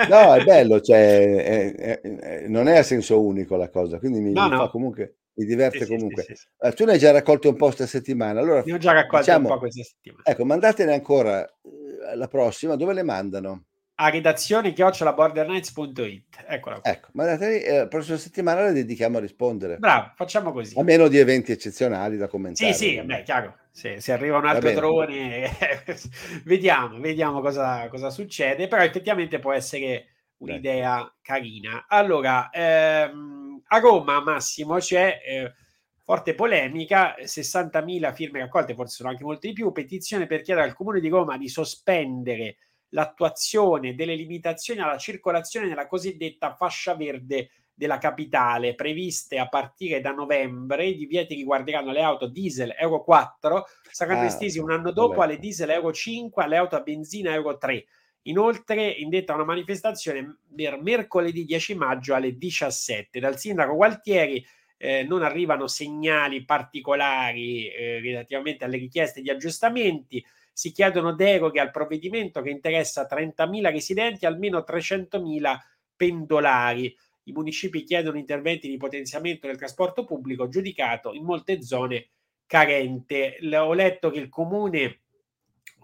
No, è bello, cioè, è- è- è- non è a senso unico la cosa, quindi mi, No, mi no. fa comunque, mi diverte Sì, comunque. sì, sì. Eh, tu ne hai già raccolto un po' questa settimana, allora Ne ho già raccolto diciamo- un po' questa settimana. ecco, mandatene ancora eh, la prossima, dove le mandano? A redazione chiocciolabordernights.it. Eccola qua. Ecco, mandateli, eh, la prossima settimana le dedichiamo a rispondere. Bravo, facciamo così. A meno di eventi eccezionali da Sì, commentare. sì, ovviamente. beh, chiaro. Se, se arriva un altro drone, (laughs) vediamo, vediamo cosa, cosa succede. Però effettivamente può essere un'idea carina. Allora, ehm, a Roma, Massimo, c'è eh, forte polemica, 60.000 firme raccolte, forse sono anche molte di più, petizione per chiedere al Comune di Roma di sospendere l'attuazione delle limitazioni alla circolazione nella cosiddetta fascia verde della capitale, previste a partire da novembre. I divieti riguarderanno le auto diesel Euro 4, saranno Ah, estesi un anno dopo alle diesel Euro 5, alle auto a benzina Euro 3. Inoltre, indetta una manifestazione per mercoledì 10 maggio alle 17. Dal sindaco Gualtieri eh, non arrivano segnali particolari eh, relativamente alle richieste di aggiustamenti. Si chiedono deroghe al provvedimento che interessa 30.000 residenti e almeno 300.000 pendolari. I municipi chiedono interventi di potenziamento del trasporto pubblico giudicato in molte zone carente. L- Ho letto che il comune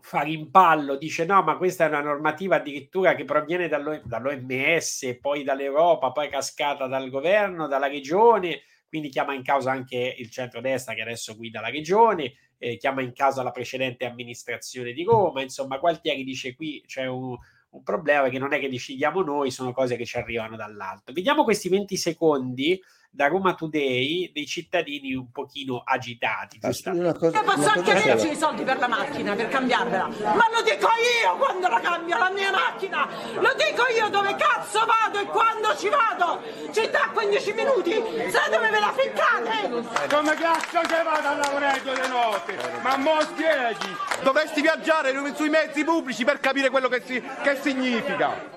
fa rimpallo, dice no, ma questa è una normativa addirittura che proviene dallo- dall'OMS, poi dall'Europa, poi cascata dal governo, dalla regione, quindi chiama in causa anche il centrodestra che adesso guida la regione, eh, chiama in causa la precedente amministrazione di Roma, insomma Gualtieri dice qui c'è un, un problema che non è che decidiamo noi, sono cose che ci arrivano dall'alto. Vediamo questi 20 secondi da Roma Today dei cittadini un pochino agitati. Scusi, una cosa, Io posso una anche averci i soldi per la macchina, per cambiarvela, ma lo dico io quando la cambio la mia macchina, lo dico io dove cazzo vado e quando ci vado, città 15 minuti, sai dove ve la ficcate? Come cazzo che vado a lavorare di notte? Ma mo spieghi! Dovresti viaggiare sui mezzi pubblici per capire quello che, si- che significa.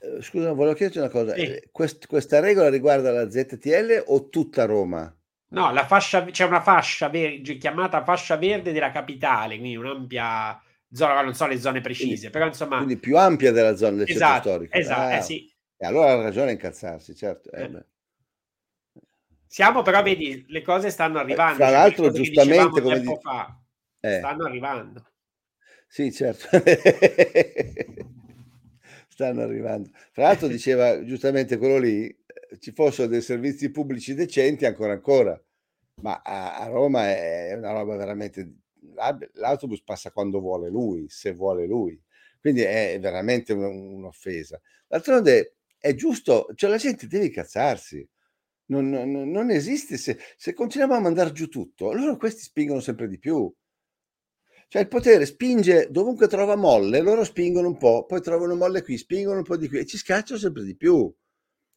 Eh, Scusa, volevo chiederti una cosa. Eh, quest- questa regola riguarda la ZTL o tutta Roma? No, la fascia, c'è una fascia ver- chiamata fascia verde della capitale, quindi un'ampia zona, non so le zone precise, però insomma, Quindi più ampia della zona del centro Esatto, storico. esatto, eh Ah, sì. E allora ha ragione a incazzarsi, certo. eh, Eh. siamo però, vedi, le cose stanno arrivando. cioè, l'altro, che giustamente, come tempo di- fa, Eh. stanno arrivando. Sì, certo. (laughs) Stanno arrivando. Tra l'altro (laughs) diceva giustamente quello lì, eh, ci fossero dei servizi pubblici decenti ancora ancora, ma a, a Roma è una roba veramente... L'autobus passa quando vuole lui, se vuole lui, quindi è veramente un- un'offesa. D'altronde è giusto, cioè la gente deve incazzarsi. Non, non- non esiste, se, se continuiamo a mandare giù tutto, allora questi spingono sempre di più. Cioè il potere spinge dovunque trova molle, loro spingono un po', poi trovano molle qui, spingono un po' di qui e ci scacciano sempre di più.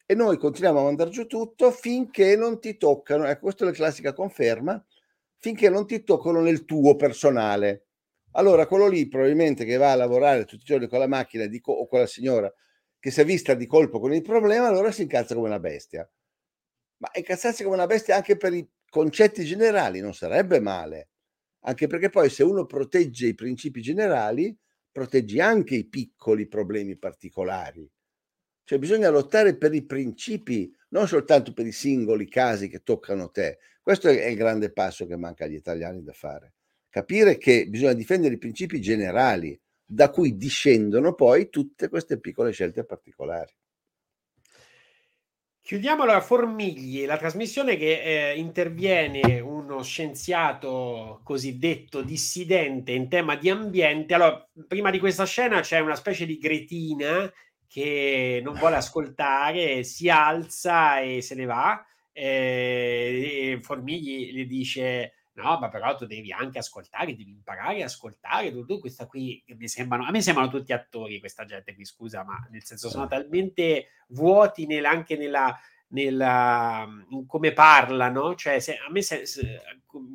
E noi continuiamo a mandare giù tutto finché non ti toccano. Ecco, questa è la classica conferma, finché non ti toccano nel tuo personale. Allora, quello lì probabilmente che va a lavorare tutti i giorni con la macchina co- o con la signora che si è vista di colpo con il problema, allora si incazza come una bestia. Ma incazzarsi come una bestia anche per i concetti generali non sarebbe male, anche perché poi se uno protegge i principi generali, proteggi anche i piccoli problemi particolari. Cioè bisogna lottare per i principi, non soltanto per i singoli casi che toccano te. Questo è il grande passo che manca agli italiani da fare. Capire che bisogna difendere i principi generali, da cui discendono poi tutte queste piccole scelte particolari. Chiudiamo la Formigli, la trasmissione che eh, interviene uno scienziato cosiddetto dissidente in tema di ambiente. Allora, prima di questa scena c'è una specie di gretina che non vuole ascoltare, si alza e se ne va. Eh, Formigli le dice No, ma però tu devi anche ascoltare, devi imparare a ascoltare. Tu, tu questa qui mi sembrano, a me sembrano tutti attori, questa gente qui, scusa, ma nel senso sono talmente vuoti nel, anche nella, nella, in come parlano. Cioè, se, a me se, se,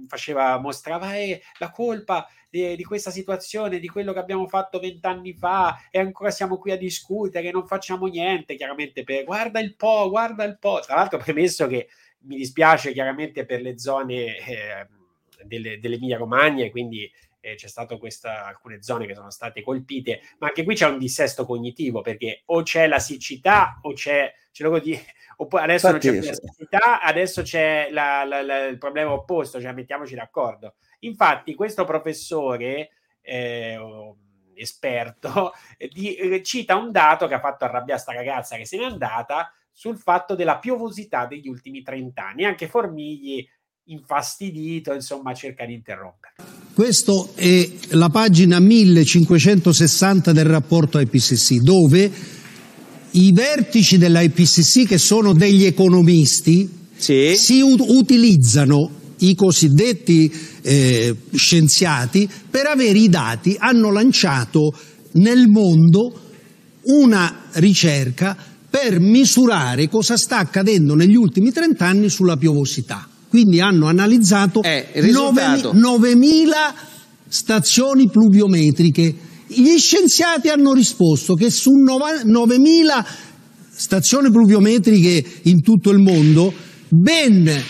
faceva, mostrava eh, la colpa di, di, questa situazione, di quello che abbiamo fatto vent'anni fa, e ancora siamo qui a discutere, non facciamo niente. Chiaramente, per guarda il po', guarda il po'. Tra l'altro, premesso che mi dispiace chiaramente per le zone. Eh, dell'Emilia Romagna e quindi eh, c'è stato questa, alcune zone che sono state colpite, ma anche qui c'è un dissesto cognitivo perché o c'è la siccità o c'è, di, oppure adesso Infatti, non c'è più la siccità, adesso c'è la, la, la, il problema opposto, cioè mettiamoci d'accordo. Infatti questo professore eh, esperto di, eh, cita un dato che ha fatto arrabbiare sta ragazza che se n'è andata sul fatto della piovosità degli ultimi 30 anni. Anche Formigli infastidito, insomma, cerca di interrompere. Questa è la pagina 1560 del rapporto IPCC, dove i vertici dell'IPCC, che sono degli economisti, sì. si ut- utilizzano i cosiddetti eh, scienziati per avere i dati, hanno lanciato nel mondo una ricerca per misurare cosa sta accadendo negli ultimi 30 anni sulla piovosità. Quindi hanno analizzato eh, 9.000 stazioni pluviometriche. Gli scienziati hanno risposto che su 9.000 stazioni pluviometriche in tutto il mondo, ben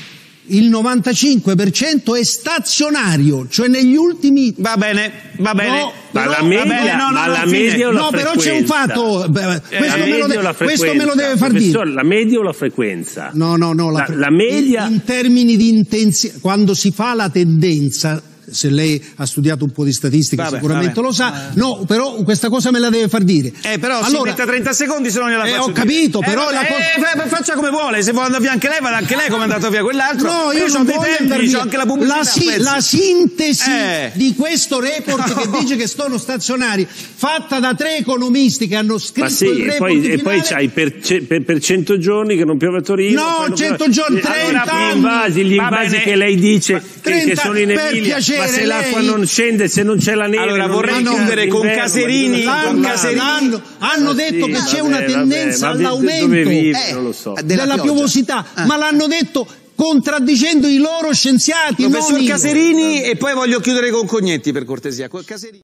il 95% è stazionario, cioè negli ultimi... Va bene, va bene. No, però, la media, bene, no, no, la media No, però frequenza? c'è un fatto, beh, questo, me lo, de- questo me lo deve far dire. La media o la frequenza? No, no, no, la, La- la media- In, in termini di intensità, quando si fa la tendenza, se lei ha studiato un po' di statistica Vabbè, sicuramente vabbè. lo sa, no, però questa cosa me la deve far dire. Eh, però si allora, metta 30 secondi, se no gliela Eh, faccio ho dire. capito, Eh, però vabbè, la cosa- eh, fa- faccia come vuole, se vuole andare via anche lei, vada anche lei come è andato via quell'altro. No, io ho non dei voglio tempi, andare via. anche la pubblicità. La, si- la sintesi Eh. di questo report (laughs) che dice che sono stazionari, fatta da tre economisti che hanno scritto Ma sì, il e report poi, e poi c'hai per, per, per 100 giorni che non piove a Torino. No, poi non 100 piove- giorni, Eh, 30 allora, anni. Gli invasi, gli Va invasi bene. che lei dice che, che 30 sono in per Emilia, ma se l'acqua lei- non scende, se non c'è la neve. Allora, vorrei chiudere con d'inverno, Caserini- parlando? l'hanno- hanno Ma detto sì, che c'è vabbè, una vabbè, tendenza di- all'aumento vive? eh, so. della, Della piovosità, pioggia. ma l'hanno detto contraddicendo i loro scienziati. Professor. Caserini e poi voglio chiudere con Cognetti per cortesia. Col Caserini.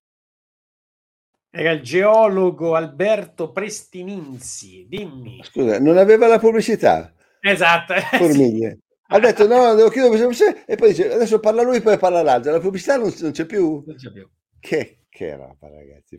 Era il geologo Alberto Prestininzi, dimmi. Scusa, non aveva la pubblicità? Esatto. (laughs) Formiglie. Ha detto no, devo chiudere e poi dice adesso parla lui, poi parla l'altro. La pubblicità non, non c'è più. Non c'è più. Che, che roba, ragazzi.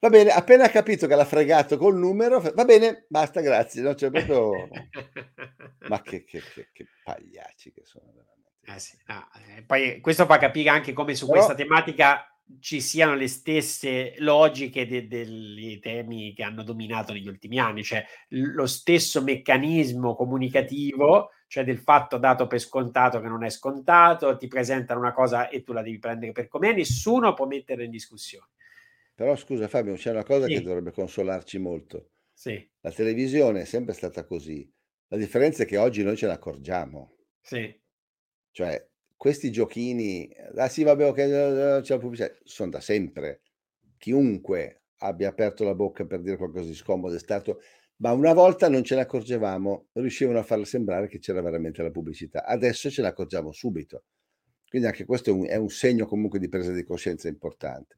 Va bene, appena capito che l'ha fregato col numero, va bene, basta, grazie. No, c'è proprio... (laughs) Ma che, che, che, che pagliacci che sono veramente. Eh sì, no, eh, poi questo fa capire anche come su Però- questa tematica ci siano le stesse logiche de- dei temi che hanno dominato negli ultimi anni, cioè lo stesso meccanismo comunicativo, cioè del fatto dato per scontato che non è scontato, ti presentano una cosa e tu la devi prendere per com'è, nessuno può metterla in discussione. Però scusa Fabio, c'è una cosa Sì. che dovrebbe consolarci molto. Sì, La televisione è sempre stata così. La differenza è che oggi noi ce ne accorgiamo. sì, Cioè, questi giochini, ah sì, vabbè, ok, c'è la pubblicità, sono da sempre. Chiunque abbia aperto la bocca per dire qualcosa di scomodo è stato, ma una volta non ce ne accorgevamo, riuscivano a farla sembrare che c'era veramente la pubblicità. Adesso ce ne accorgiamo subito. Quindi anche questo è un, è un segno comunque di presa di coscienza importante.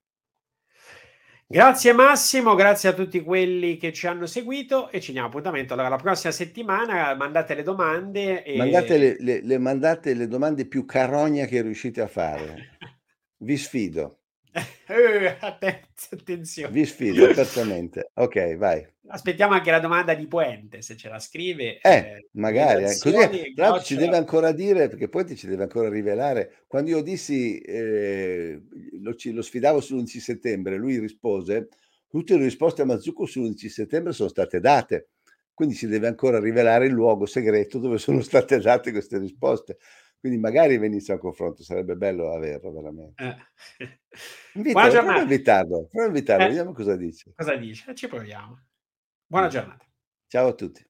Grazie Massimo, grazie a tutti quelli che ci hanno seguito e ci diamo appuntamento allora la prossima settimana. Mandate le domande. E... Mandate, le, le, le, mandate le domande più carogne che riuscite a fare. (laughs) Vi sfido. Eh, (laughs) attenzione. Vi sfido apertamente. Ok, vai. Aspettiamo anche la domanda di Puente, se ce la scrive. Eh, eh magari. Eh. Così, l'altro ci deve ancora dire, perché ti ci deve ancora rivelare. Quando io dissi, eh, lo, lo, sfidavo sull'11 settembre, lui rispose, tutte le risposte a Mazzucco sull'11 settembre sono state date. Quindi ci deve ancora rivelare il luogo segreto dove sono state date queste risposte. Quindi magari venisse a confronto, sarebbe bello averlo veramente. Eh. Invitalo, (laughs) prova a invitarlo, prova a invitarlo, eh. vediamo cosa dice. Cosa dice? Ci proviamo. Buona giornata. Ciao a tutti.